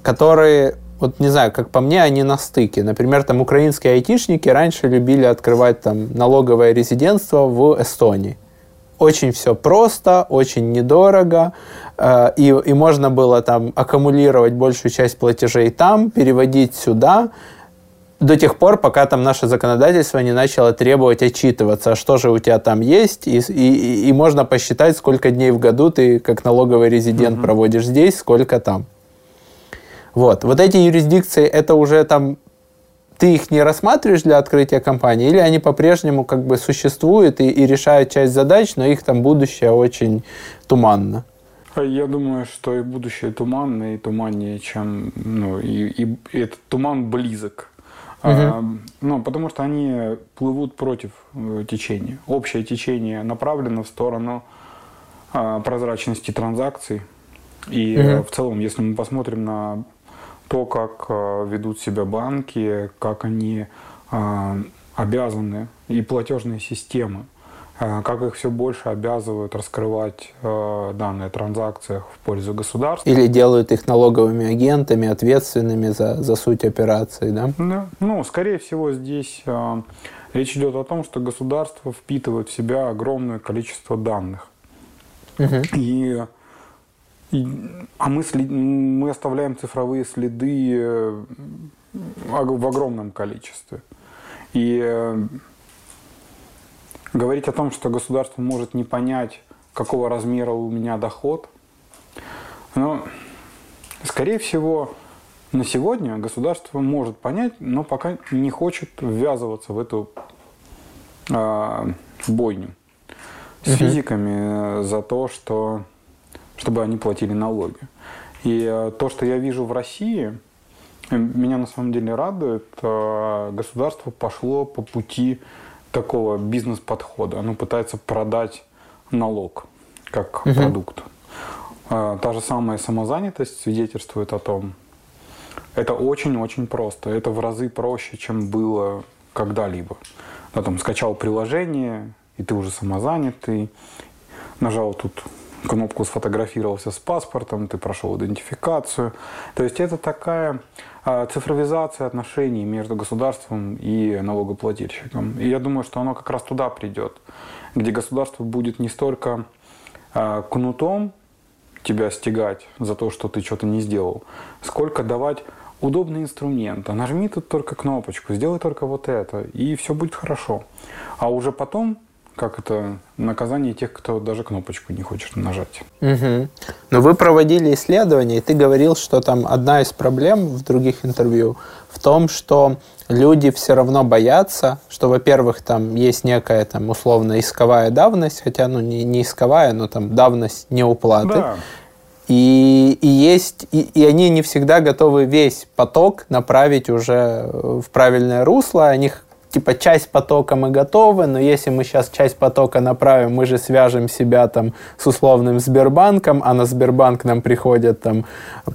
Speaker 1: которые, вот не знаю, как по мне, они на стыке. Например, там украинские айтишники раньше любили открывать там налоговое резидентство в Эстонии. Очень все просто, очень недорого, э, и, и можно было там аккумулировать большую часть платежей там, переводить сюда, до тех пор, пока там наше законодательство не начало требовать отчитываться, что же у тебя там есть, и, и, и можно посчитать, сколько дней в году ты как налоговый резидент угу. проводишь здесь, сколько там. Вот. Вот эти юрисдикции, это уже там ты их не рассматриваешь для открытия компании, или они по-прежнему как бы существуют и, и решают часть задач, но их там будущее очень туманно?
Speaker 2: Я думаю, что и будущее туманное, и туманнее, чем... Ну, и, и, и этот туман близок. Угу. А, ну, потому что они плывут против э, течения. Общее течение направлено в сторону а, прозрачности транзакций. И угу. в целом, если мы посмотрим на то, как а, ведут себя банки, как они а, обязаны, и платежные системы э, как их все больше обязывают раскрывать э, данные о транзакциях в пользу государства.
Speaker 1: Или делают их налоговыми агентами, ответственными за, за суть операции, да?
Speaker 2: Да. Ну, скорее всего, здесь э, речь идет о том, что государство впитывает в себя огромное количество данных. Угу. И, и, а мы, след, мы оставляем цифровые следы э, в огромном количестве. И э, говорить о том, что государство может не понять, какого размера у меня доход, ну, скорее всего, на сегодня государство может понять, но пока не хочет ввязываться в эту э, бойню с физиками за то, что, чтобы они платили налоги. И э, то, что я вижу в России, меня на самом деле радует, э, государство пошло по пути такого бизнес-подхода. Оно пытается продать налог как угу. продукт. Э, та же самая самозанятость свидетельствует о том, это очень-очень просто. Это в разы проще, чем было когда-либо. Да, там скачал приложение, и ты уже самозанятый, нажал тут кнопку сфотографировался с паспортом, ты прошел идентификацию. То есть это такая а, цифровизация отношений между государством и налогоплательщиком. И я думаю, что оно как раз туда придет, где государство будет не столько а, кнутом тебя стегать за то, что ты что-то не сделал, сколько давать удобный инструмент. А нажми тут только кнопочку, сделай только вот это, и все будет хорошо. А уже потом как это наказание тех, кто даже кнопочку не хочет нажать.
Speaker 1: Угу. Но вы проводили исследования, и ты говорил, что там одна из проблем в других интервью в том, что люди все равно боятся, что, во-первых, там есть некая там условно исковая давность, хотя ну не, не исковая, но там давность неуплаты. Да. И, и есть, и, и они не всегда готовы весь поток направить уже в правильное русло. Они типа часть потока мы готовы, но если мы сейчас часть потока направим, мы же свяжем себя там с условным Сбербанком, а на Сбербанк нам приходят там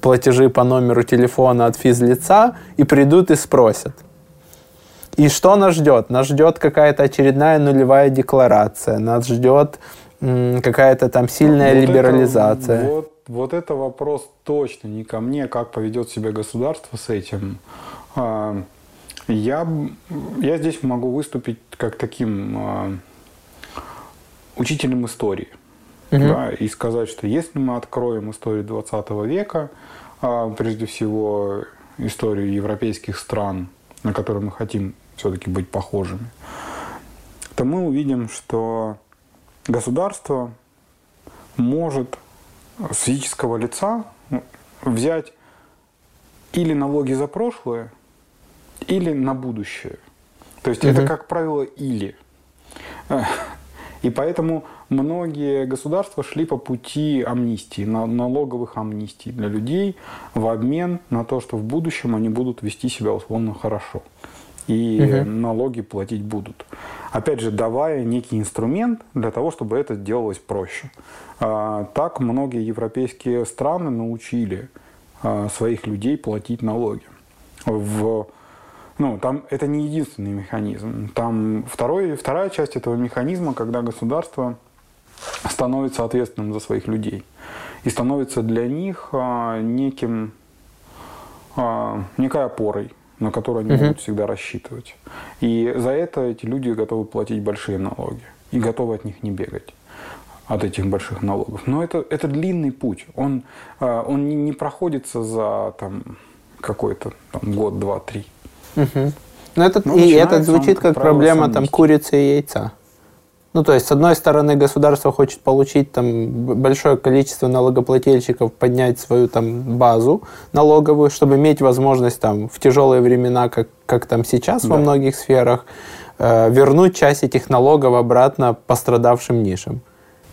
Speaker 1: платежи по номеру телефона от физлица и придут и спросят. И что нас ждет? Нас ждет какая-то очередная нулевая декларация, нас ждет какая-то там сильная вот либерализация.
Speaker 2: Это, вот, вот это вопрос точно не ко мне, как поведет себя государство с этим. Я, я здесь могу выступить как таким э, учителем истории. Угу. Да, и сказать, что если мы откроем историю 20 века, э, прежде всего историю европейских стран, на которые мы хотим все-таки быть похожими, то мы увидим, что государство может с физического лица взять или налоги за прошлое, или на будущее. То есть угу. это, как правило, или. И поэтому многие государства шли по пути амнистии, налоговых амнистий для людей в обмен на то, что в будущем они будут вести себя условно хорошо. И угу. налоги платить будут. Опять же, давая некий инструмент для того, чтобы это делалось проще. А, так многие европейские страны научили а, своих людей платить налоги. В ну, там это не единственный механизм. Там второй, вторая часть этого механизма, когда государство становится ответственным за своих людей и становится для них а, неким, а, некой опорой, на которую они угу. будут всегда рассчитывать. И за это эти люди готовы платить большие налоги и готовы от них не бегать от этих больших налогов. Но это, это длинный путь. Он, а, он не, не проходится за там, какой-то там, год, два, три.
Speaker 1: Угу. Ну, этот, ну, и это звучит как, как проблема там, курицы и яйца. Ну, то есть, с одной стороны, государство хочет получить там большое количество налогоплательщиков, поднять свою там базу налоговую, чтобы иметь возможность там в тяжелые времена, как, как там сейчас да. во многих сферах, э, вернуть часть этих налогов обратно пострадавшим нишам.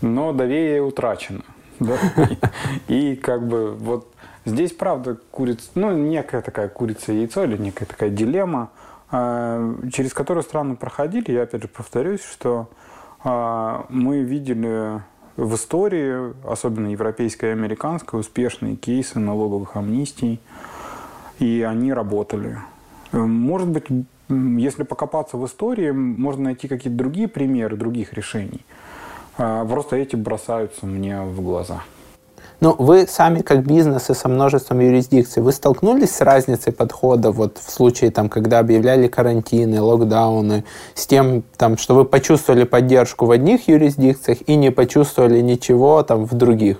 Speaker 2: Но доверие утрачено. Да? *laughs* И как бы вот Здесь, правда, курица, ну, некая такая курица-яйцо или некая такая дилемма, а, через которую страны проходили. Я, опять же, повторюсь, что а, мы видели в истории, особенно европейской и американской, успешные кейсы налоговых амнистий, и они работали. Может быть, если покопаться в истории, можно найти какие-то другие примеры других решений. А, просто эти бросаются мне в глаза.
Speaker 1: Ну, вы сами как бизнес и со множеством юрисдикций, вы столкнулись с разницей подхода вот в случае, там, когда объявляли карантины, локдауны, с тем, там, что вы почувствовали поддержку в одних юрисдикциях и не почувствовали ничего там в других?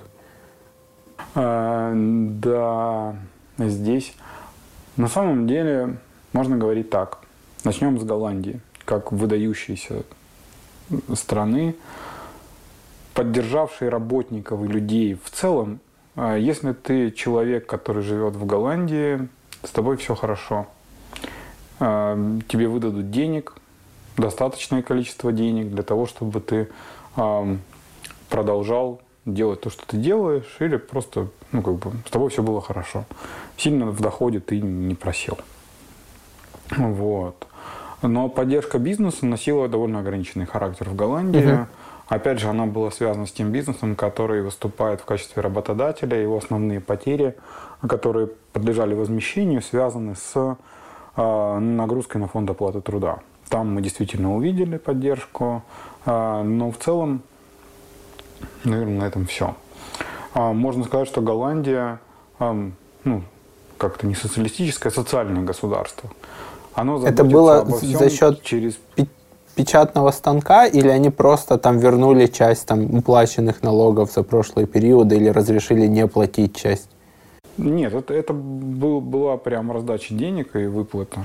Speaker 2: А, да, здесь на самом деле можно говорить так. Начнем с Голландии, как выдающейся страны, поддержавшей работников и людей в целом. А если ты человек, который живет в Голландии, с тобой все хорошо. А, тебе выдадут денег, достаточное количество денег для того, чтобы ты продолжал делать то, что ты делаешь, или просто, ну, как бы, с тобой все было хорошо. Сильно в доходе ты не просел. Вот. Но поддержка бизнеса носила довольно ограниченный характер в Голландии. Угу. Опять же, она была связана с тем бизнесом, который выступает в качестве работодателя. Его основные потери, которые подлежали возмещению, связаны с э, нагрузкой на фонд оплаты труда. Там мы действительно увидели поддержку, э, но в целом Наверное, на этом все. А, можно сказать, что Голландия, ну, как-то не социалистическое, а социальное государство.
Speaker 1: Оно Это было за счет через печатного станка или они просто там вернули часть там уплаченных налогов за прошлые периоды или разрешили не платить часть?
Speaker 2: Нет, это, это был, была прям раздача денег и выплата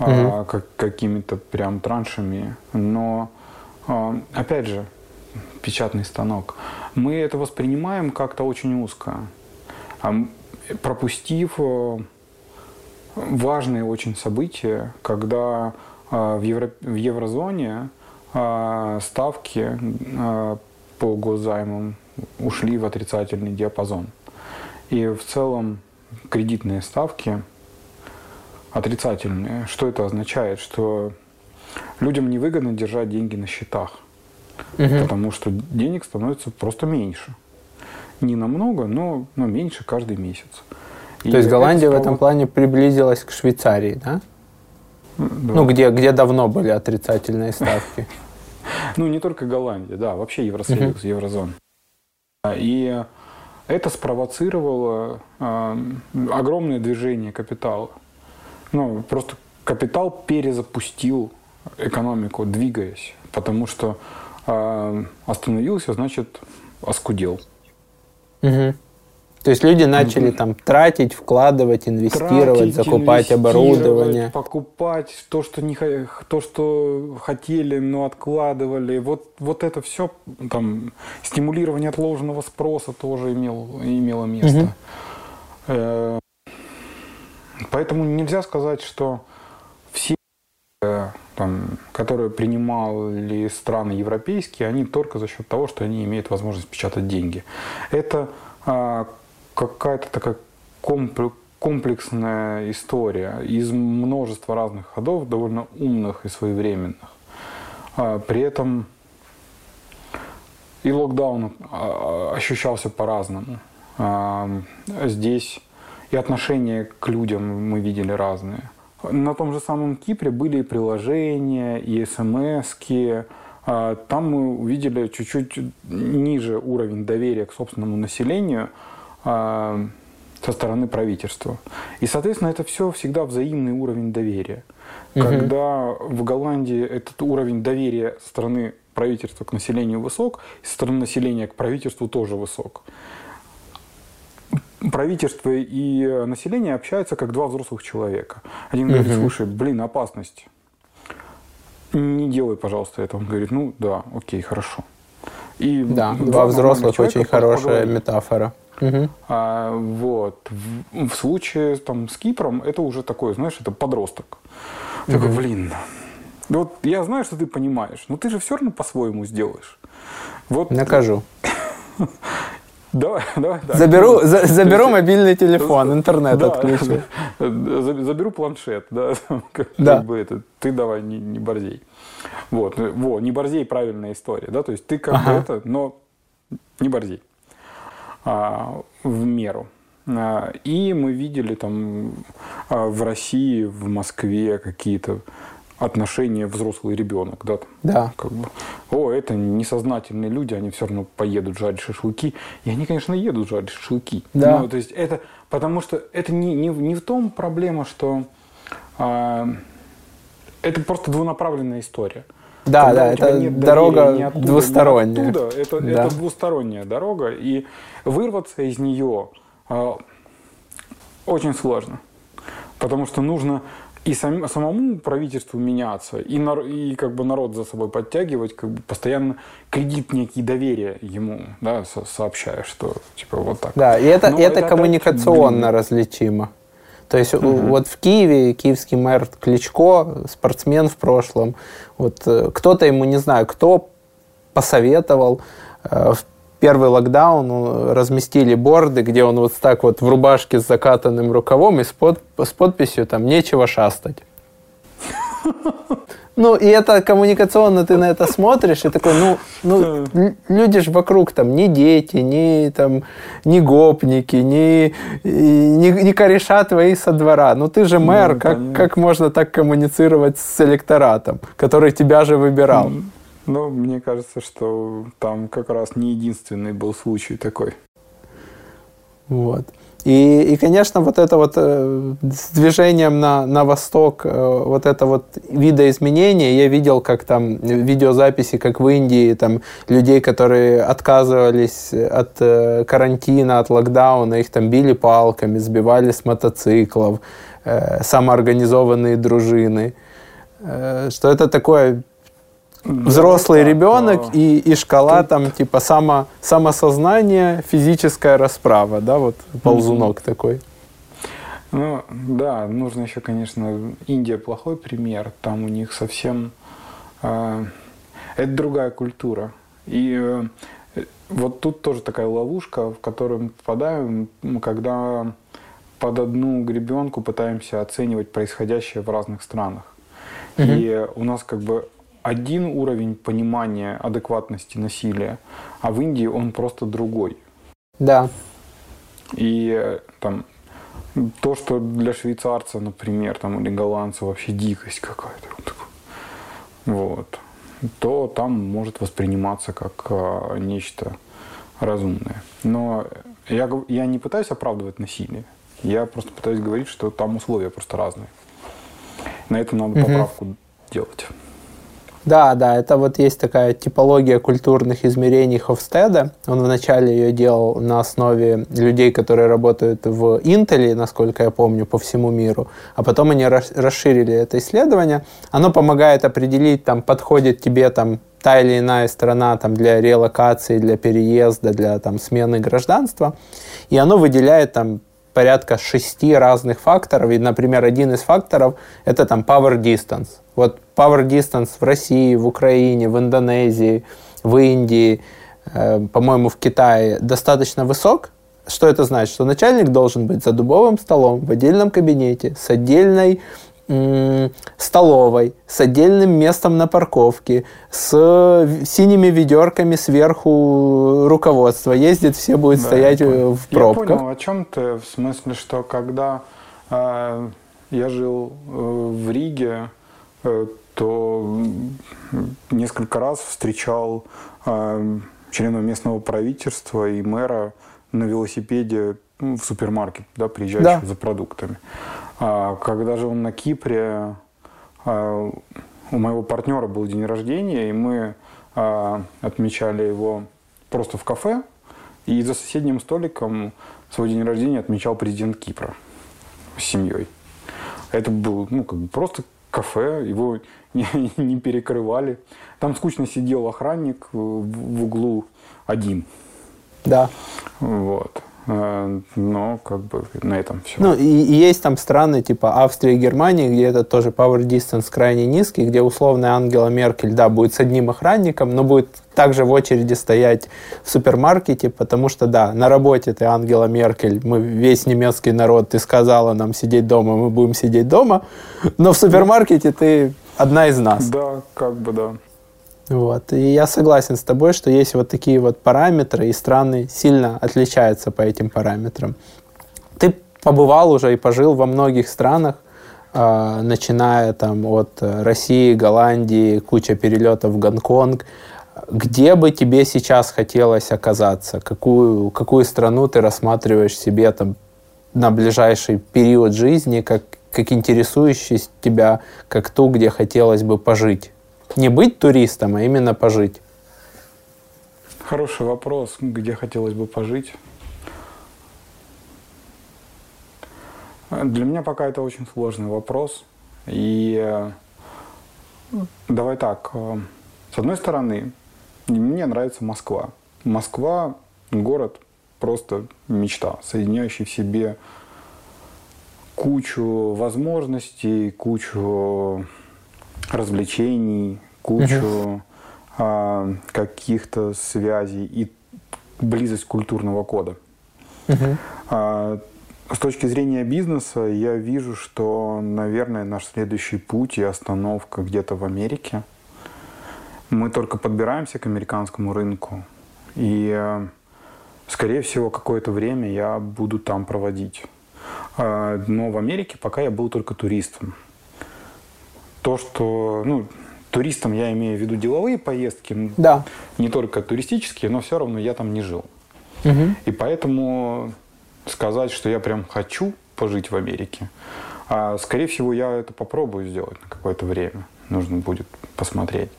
Speaker 2: угу. а, как, какими-то прям траншами. Но, а, опять же, печатный станок, мы это воспринимаем как-то очень узко, пропустив э, важные очень события, когда в, евро, в еврозоне э, ставки по госзаймам ушли в отрицательный диапазон. И в целом кредитные ставки отрицательные. Что это означает? Что людям невыгодно держать деньги на счетах – угу. потому что денег становится просто меньше. Не намного, но, но меньше каждый месяц.
Speaker 1: И То есть Голландия в этом плане приблизилась к Швейцарии, да? Да. Ну, где, где давно были отрицательные ставки. *laughs*
Speaker 2: Ну, не только Голландия, да, вообще Евросоюз, Еврозона. И это спровоцировало э, огромное движение капитала. Ну, просто капитал перезапустил экономику, двигаясь, потому что а остановился, значит, оскудел.
Speaker 1: Угу. То есть люди начали там тратить, вкладывать, инвестировать, тратить, закупать оборудование.
Speaker 2: Покупать то, что, не, то, что хотели, но откладывали. Вот, вот это все, там, стимулирование отложенного спроса тоже имело, имело место. Угу. Поэтому нельзя сказать, что все э, там, которые принимали страны европейские, они только за счет того, что они имеют возможность печатать деньги. Это а, какая-то такая комплексная история из множества разных ходов, довольно умных и своевременных. А, при этом и локдаун а, ощущался по-разному. А, здесь и отношения к людям мы видели разные. На том же самом Кипре были и приложения, и смс -ки. Там мы увидели чуть-чуть ниже уровень доверия к собственному населению со стороны правительства. И, соответственно, это все всегда взаимный уровень доверия. Угу. Когда в Голландии этот уровень доверия со стороны правительства к населению высок, и со стороны населения к правительству тоже высок правительство и население общаются как два взрослых человека. Один угу. говорит, слушай, блин, опасность. Не делай, пожалуйста, это. Он говорит, ну да, окей, хорошо.
Speaker 1: И да, два взрослых очень хорошая поговорили. метафора. Угу.
Speaker 2: А, вот. В, в случае там, с Кипром это уже такое, знаешь, это подросток. Угу. Такой, блин, вот я знаю, что ты понимаешь, но ты же все равно по-своему сделаешь.
Speaker 1: Вот, Накажу. *laughs*
Speaker 2: Давай, давай.
Speaker 1: Так. Заберу, за, заберу *laughs* мобильный телефон, интернет да, отключу.
Speaker 2: Заберу планшет, да. *laughs* Как, да. Как бы это, ты давай не, не борзей. Вот, во, не борзей правильная история, да, то есть ты как ага. бы это, но не борзей. А, в меру. А, и мы видели там а, в России, в Москве какие-то отношения взрослый ребенок, да,
Speaker 1: Да.
Speaker 2: как бы, о, это несознательные люди, они все равно поедут жарить шашлыки, и они, конечно, едут жарить шашлыки,
Speaker 1: Да.
Speaker 2: Ну, то есть это, потому что это не, не, не в том проблема, что а, это просто двунаправленная история.
Speaker 1: Да, да, это дорога
Speaker 2: оттуда,
Speaker 1: двусторонняя.
Speaker 2: оттуда, это,
Speaker 1: Да.
Speaker 2: это двусторонняя дорога, и вырваться из нее а, очень сложно. Потому что нужно и сам- самому правительству меняться, и, нар- и как бы народ за собой подтягивать, как бы постоянно кредит некий доверия ему, да, со- сообщая, что типа вот так.
Speaker 1: Да, и это,
Speaker 2: Но
Speaker 1: это
Speaker 2: это опять,
Speaker 1: коммуникационно
Speaker 2: блин.
Speaker 1: различимо. То есть у- вот в Киеве киевский мэр Кличко, спортсмен в прошлом, вот э, кто-то ему, не знаю, кто посоветовал, э, в первый локдаун ну, разместили борды, где он вот так вот в рубашке с закатанным рукавом и с, под- с подписью там «Нечего шастать». *laughs* Ну, и это коммуникационно ты на это смотришь, и такой, ну, ну люди же вокруг там не дети, не там, не гопники, не, не, не кореша твои со двора. Ну, ты же мэр, как,
Speaker 2: понятно.
Speaker 1: как можно так коммуницировать с электоратом, который тебя же выбирал?
Speaker 2: Но мне кажется, что там как раз не единственный был случай такой.
Speaker 1: Вот. И, и, конечно, вот это вот э, с движением на, на восток, э, вот это вот видоизменение, я видел, как там видеозаписи, как в Индии, там людей, которые отказывались от э, карантина, от локдауна, их там били палками, сбивали с мотоциклов, самоорганизованные дружины. Что это такое взрослый
Speaker 2: Да,
Speaker 1: ребенок и, и шкала там типа само, самосознание, физическая расправа, да, вот ползунок такой.
Speaker 2: Ну, да, нужно еще, конечно, Индия плохой пример. Там у них совсем... э, это другая культура. И э, вот тут тоже такая ловушка, в которую мы попадаем, когда под одну гребенку пытаемся оценивать происходящее в разных странах. И у нас как бы один уровень понимания адекватности насилия, а в Индии он просто другой.
Speaker 1: Да,
Speaker 2: И э, там то, что для швейцарца, например, там, или голландца вообще дикость какая-то, вот, то там может восприниматься как а, нечто разумное. Но я, я не пытаюсь оправдывать насилие, я просто пытаюсь говорить, что там условия просто разные. На это надо
Speaker 1: Мгм.
Speaker 2: поправку делать.
Speaker 1: Да, да, это вот есть такая типология культурных измерений Хофстеда. Он вначале ее делал на основе людей, которые работают в Интеле, насколько я помню, по всему миру, а потом они рас- расширили это исследование. Оно помогает определить, там, подходит тебе там та или иная страна там, для релокации, для переезда, для там, смены гражданства. И оно выделяет там порядка шести разных факторов. И, например, один из факторов – это там power distance. Вот power distance в России, в Украине, в Индонезии, в Индии, э, по-моему, в Китае достаточно высок. Что это значит? Что начальник должен быть за дубовым столом в отдельном кабинете с отдельной столовой, с отдельным местом на парковке, с синими ведерками сверху руководства. Ездит, все будут
Speaker 2: Да,
Speaker 1: стоять э, в пробках.
Speaker 2: Я понял, о чем ты. В смысле, что когда э, я жил э, в Риге, э, то несколько раз встречал э, членов местного правительства и мэра на велосипеде в супермаркет, да, приезжающих
Speaker 1: Да.
Speaker 2: за продуктами. А когда же он на Кипре, а, у моего партнера был день рождения, и мы а, отмечали его просто в кафе, и за соседним столиком свой день рождения отмечал президент Кипра с семьей. Это был, ну, как бы просто кафе, его *laughs* не, не перекрывали. Там скучно сидел охранник в, в углу один.
Speaker 1: Да.
Speaker 2: Вот. Э, Но как бы на этом все.
Speaker 1: Ну, и, и есть там страны типа Австрия и Германия, где это тоже power distance крайне низкий, где условная Ангела Меркель, да, будет с одним охранником, но будет также в очереди стоять в супермаркете, потому что, да, на работе ты Ангела Меркель, мы весь немецкий народ, ты сказала нам сидеть дома, мы будем сидеть дома, но в супермаркете ты одна из нас.
Speaker 2: Да, как бы да.
Speaker 1: Вот. И я согласен с тобой, что есть вот такие вот параметры, и страны сильно отличаются по этим параметрам. побывал уже и пожил во многих странах, э, начиная там от России, Голландии, куча перелетов в Гонконг. Где бы тебе сейчас хотелось оказаться? Какую, какую страну ты рассматриваешь себе там на ближайший период жизни как, как интересующий тебя, как ту, где хотелось бы пожить? Не быть туристом, а именно пожить.
Speaker 2: Хороший вопрос, где хотелось бы пожить. Для меня пока это очень сложный вопрос. И э, давай так, э, с одной стороны, мне нравится Москва. Москва – город просто мечта, соединяющий в себе кучу возможностей, кучу развлечений, кучу а, каких-то связей и близость культурного кода. А, с точки зрения бизнеса я вижу, что, наверное, наш следующий путь и остановка где-то в Америке. Мы только подбираемся к американскому рынку. И, скорее всего, какое-то время я буду там проводить. А, но в Америке пока я был только туристом. То, что, ну, туристом я имею в виду деловые поездки,
Speaker 1: да.
Speaker 2: не только туристические, но все равно я там не жил. Угу. И поэтому сказать, что я прям хочу пожить в Америке, а, скорее всего, я это попробую сделать на какое-то время. Нужно будет посмотреть.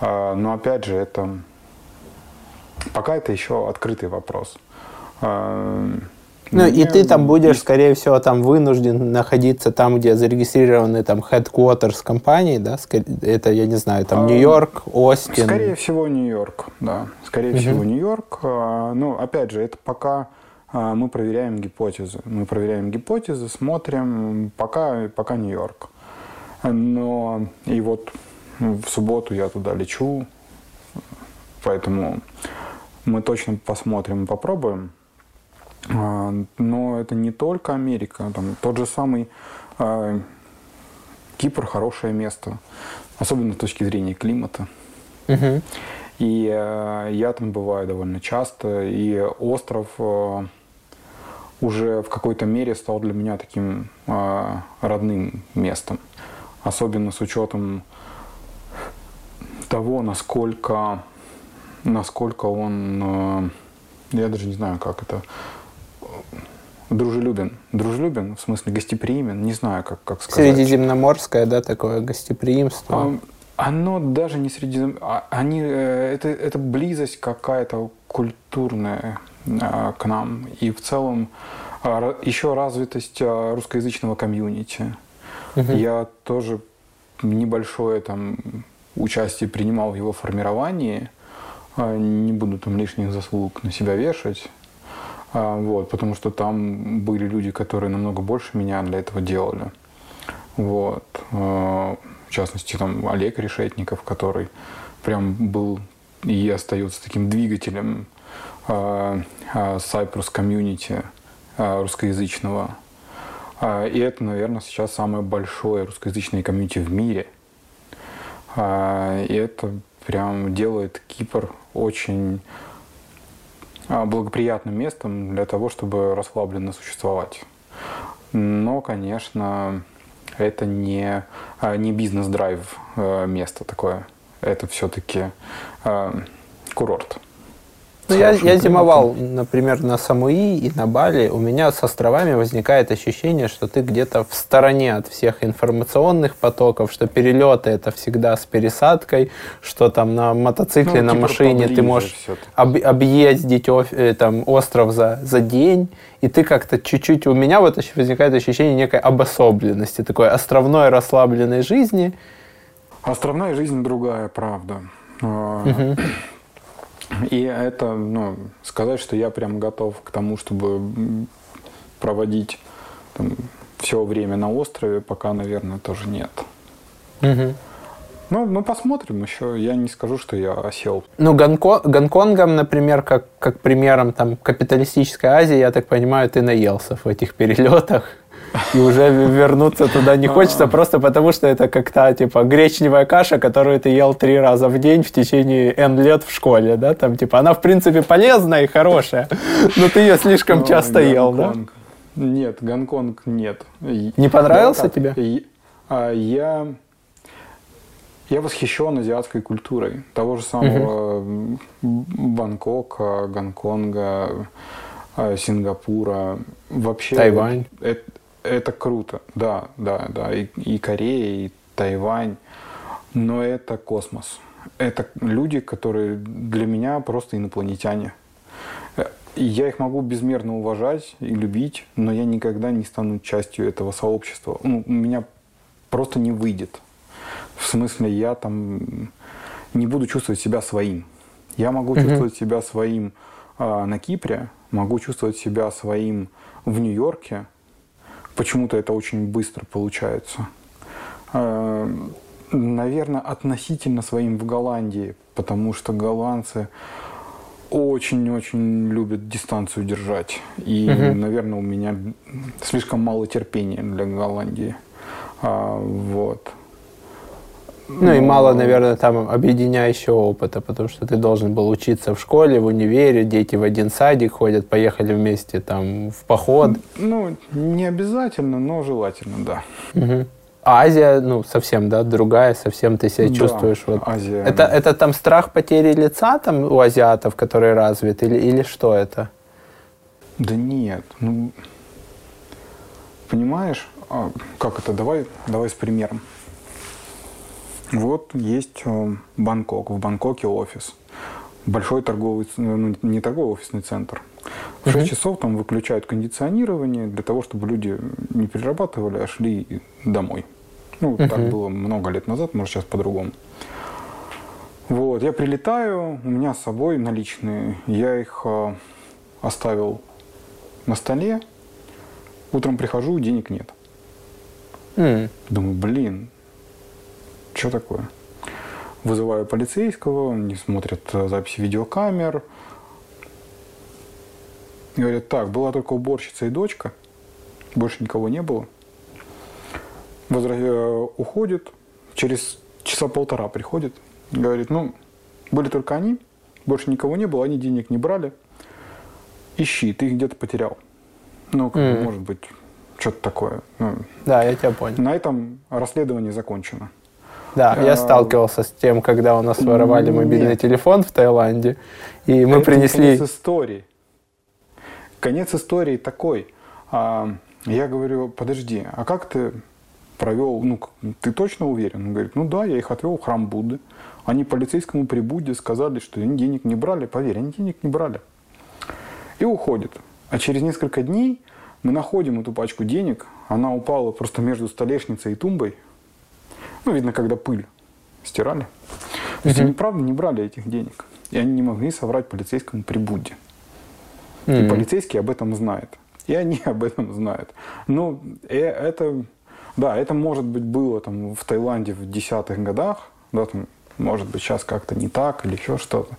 Speaker 2: А, но опять же, это пока это еще открытый вопрос. А,
Speaker 1: ну, и ты там будешь, скорее всего, там вынужден находиться там, где зарегистрированы там headquarters компании, да? Это, я не знаю, там Нью-Йорк, Остин.
Speaker 2: Скорее всего, Нью-Йорк, да. Скорее uh-huh. всего, Нью-Йорк. Ну, опять же, это пока мы проверяем гипотезы. Мы проверяем гипотезы, смотрим, пока, пока Нью-Йорк. Но и вот в субботу я туда лечу, поэтому мы точно посмотрим и попробуем. А, но это не только Америка. Там, тот же самый э, Кипр хорошее место, особенно с точки зрения климата. Угу. И э, я там бываю довольно часто, и остров э, уже в какой-то мере стал для меня таким э, родным местом, особенно с учетом того, насколько, насколько он, э, я даже не знаю, как это, дружелюбен. Дружелюбен, в смысле гостеприимен, не знаю, как, как сказать.
Speaker 1: Средиземноморское, да, такое гостеприимство.
Speaker 2: А, оно даже не среди... А, они, э, это, это близость какая-то культурная а, к нам. И в целом еще развитость русскоязычного комьюнити. Угу. Я тоже небольшое там участие принимал в его формировании. Не буду там лишних заслуг на себя вешать. А, вот, потому что там были люди, которые намного больше меня для этого делали. Вот. А, в частности, там Олег Решетников, который прям был и остается таким двигателем а, Cyprus комьюнити русскоязычного. И это, наверное, сейчас самое большое русскоязычное комьюнити в мире. И это прям делает Кипр очень благоприятным местом для того, чтобы расслабленно существовать. Но, конечно, это не, а, не бизнес-драйв э, место такое. Это все-таки э, курорт.
Speaker 1: Ну, я, я зимовал, например, на Самуи и на Бали. У меня с островами возникает ощущение, что ты где-то в стороне от всех информационных потоков, что перелеты это всегда с пересадкой, что там на мотоцикле, ну, на типа машине ты можешь об, объездить э, там, остров за, за день, и ты как-то чуть-чуть... У меня вот возникает ощущение некой обособленности, такой островной расслабленной жизни.
Speaker 2: Островная жизнь другая, правда. Угу. И это, ну, сказать, что я прям готов к тому, чтобы проводить там, все время на острове, пока, наверное, тоже нет. Угу. Ну, ну, посмотрим еще. Я не скажу, что я осел.
Speaker 1: Ну, Гонко Гонконгом, например, как, как примером там, капиталистической Азии, я так понимаю, ты наелся в этих перелетах и уже вернуться туда не хочется, просто потому что это как то типа, гречневая каша, которую ты ел три раза в день в течение N лет в школе, да, там, типа, она, в принципе, полезная и хорошая, но ты ее слишком часто ел, да?
Speaker 2: Нет, Гонконг нет.
Speaker 1: Не понравился тебе?
Speaker 2: Я, а, я, я восхищен азиатской культурой. Того же самого угу. Бангкока, Гонконга, а, Сингапура. Вообще,
Speaker 1: Тайвань.
Speaker 2: Это, это круто. Да, да, да. И, и Корея, и Тайвань. Но это космос. Это люди, которые для меня просто инопланетяне. Я их могу безмерно уважать и любить, но я никогда не стану частью этого сообщества. Ну, у меня просто не выйдет. В смысле, я там не буду чувствовать себя своим. Я могу mm-hmm. чувствовать себя своим э, на Кипре, могу чувствовать себя своим в Нью-Йорке. Почему-то это очень быстро получается. Э, наверное, относительно своим в Голландии, потому что голландцы очень-очень любят дистанцию держать. И, угу. наверное, у меня слишком мало терпения для Голландии. А, вот.
Speaker 1: Ну и мало, наверное, там объединяющего опыта, потому что ты должен был учиться в школе, в универе, дети в один садик ходят, поехали вместе там в поход.
Speaker 2: Ну, не обязательно, но желательно, да.
Speaker 1: Угу. А Азия, ну, совсем, да, другая, совсем ты себя да, чувствуешь. Вот.
Speaker 2: Азия.
Speaker 1: Это, это там страх потери лица там у азиатов, который развит, или, или что это?
Speaker 2: Да нет, ну, понимаешь, а, как это, давай, давай с примером. Вот есть э, Бангкок, в Бангкоке офис. Большой торговый, ну, не торговый офисный центр. В 6 часов там выключают кондиционирование для того, чтобы люди не перерабатывали, а шли домой. Ну, uh-huh. так было много лет назад, может, сейчас по-другому. Вот, я прилетаю, у меня с собой наличные, я их э, оставил на столе, утром прихожу, денег нет. Mm. Думаю, блин, что такое? Вызываю полицейского, они смотрят э, записи видеокамер, Говорят, так, была только уборщица и дочка, больше никого не было. Возра... Э, уходит, через часа полтора приходит, говорит, ну, были только они, больше никого не было, они денег не брали. Ищи, ты их где-то потерял. Ну, как mm. может быть, что-то такое. Ну,
Speaker 1: да, я тебя понял.
Speaker 2: На этом расследование закончено.
Speaker 1: Да, я а, сталкивался с тем, когда у нас воровали мобильный Нет. телефон в Таиланде, и мы
Speaker 2: это
Speaker 1: принесли...
Speaker 2: Это истории. Конец истории такой. А, я говорю, подожди, а как ты провел, ну, ты точно уверен? Он говорит, ну да, я их отвел в храм Будды. Они полицейскому при Будде сказали, что они денег не брали. Поверь, они денег не брали. И уходит. А через несколько дней мы находим эту пачку денег. Она упала просто между столешницей и тумбой. Ну, видно, когда пыль стирали. То есть они, правда, не брали этих денег. И они не могли соврать полицейскому при Будде. И полицейские *laughs* об этом знают. И они об этом знают. Но ну, э, это, да, это может быть было там в Таиланде в десятых годах, да, там, может быть сейчас как-то не так или еще что-то.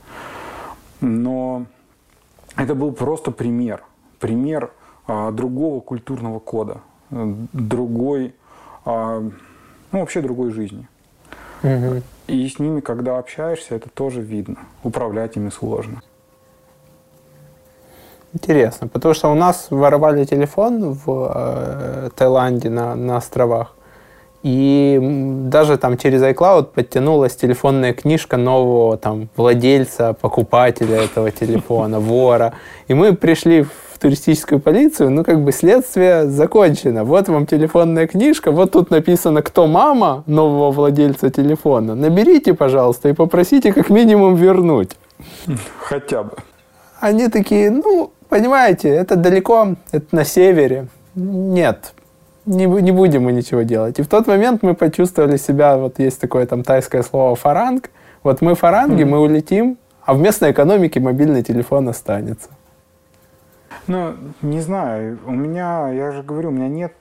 Speaker 2: Но это был просто пример, пример а, другого культурного кода, другой, а, ну вообще другой жизни. Угу. И с ними, когда общаешься, это тоже видно. Управлять ими сложно.
Speaker 1: Интересно, потому что у нас воровали телефон в э, Таиланде на, на островах. И даже там через iCloud подтянулась телефонная книжка нового там владельца, покупателя этого телефона, вора. И мы пришли в туристическую полицию, ну как бы следствие закончено. Вот вам телефонная книжка, вот тут написано, кто мама нового владельца телефона. Наберите, пожалуйста, и попросите как минимум вернуть.
Speaker 2: Хотя бы.
Speaker 1: Они такие, ну, Понимаете, это далеко, это на севере. Нет, не, не будем мы ничего делать. И в тот момент мы почувствовали себя, вот есть такое там тайское слово фаранг. Вот мы фаранги, mm. мы улетим, а в местной экономике мобильный телефон останется.
Speaker 2: Ну, не знаю, у меня, я же говорю, у меня нет...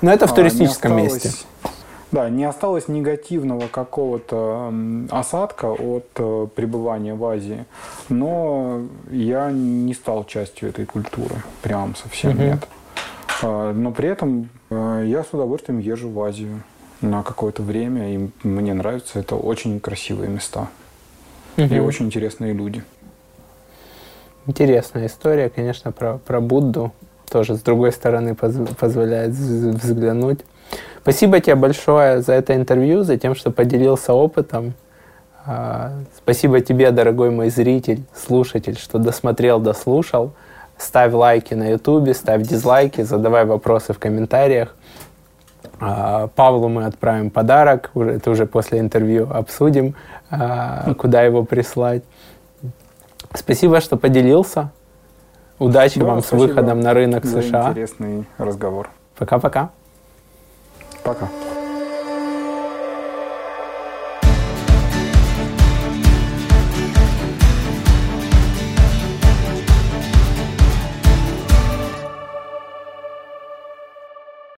Speaker 1: Но это в а, туристическом месте.
Speaker 2: Да, не осталось негативного какого-то осадка от э, пребывания в Азии, но я не стал частью этой культуры, прям совсем угу. нет. А, но при этом э, я с удовольствием езжу в Азию на какое-то время, и мне нравится, это очень красивые места угу. и очень интересные люди.
Speaker 1: Интересная история, конечно, про, про Будду. тоже с другой стороны позволяет взглянуть. Спасибо тебе большое за это интервью, за тем, что поделился опытом. А, спасибо тебе, дорогой мой зритель, слушатель, что досмотрел, дослушал. Ставь лайки на ютубе, ставь дизлайки, задавай вопросы в комментариях. А, Павлу мы отправим подарок, это уже после интервью обсудим, а, куда его прислать. Спасибо, что поделился. Удачи да, вам с выходом на рынок США.
Speaker 2: Интересный разговор.
Speaker 1: Пока-пока.
Speaker 2: Пока. -пока. Пока.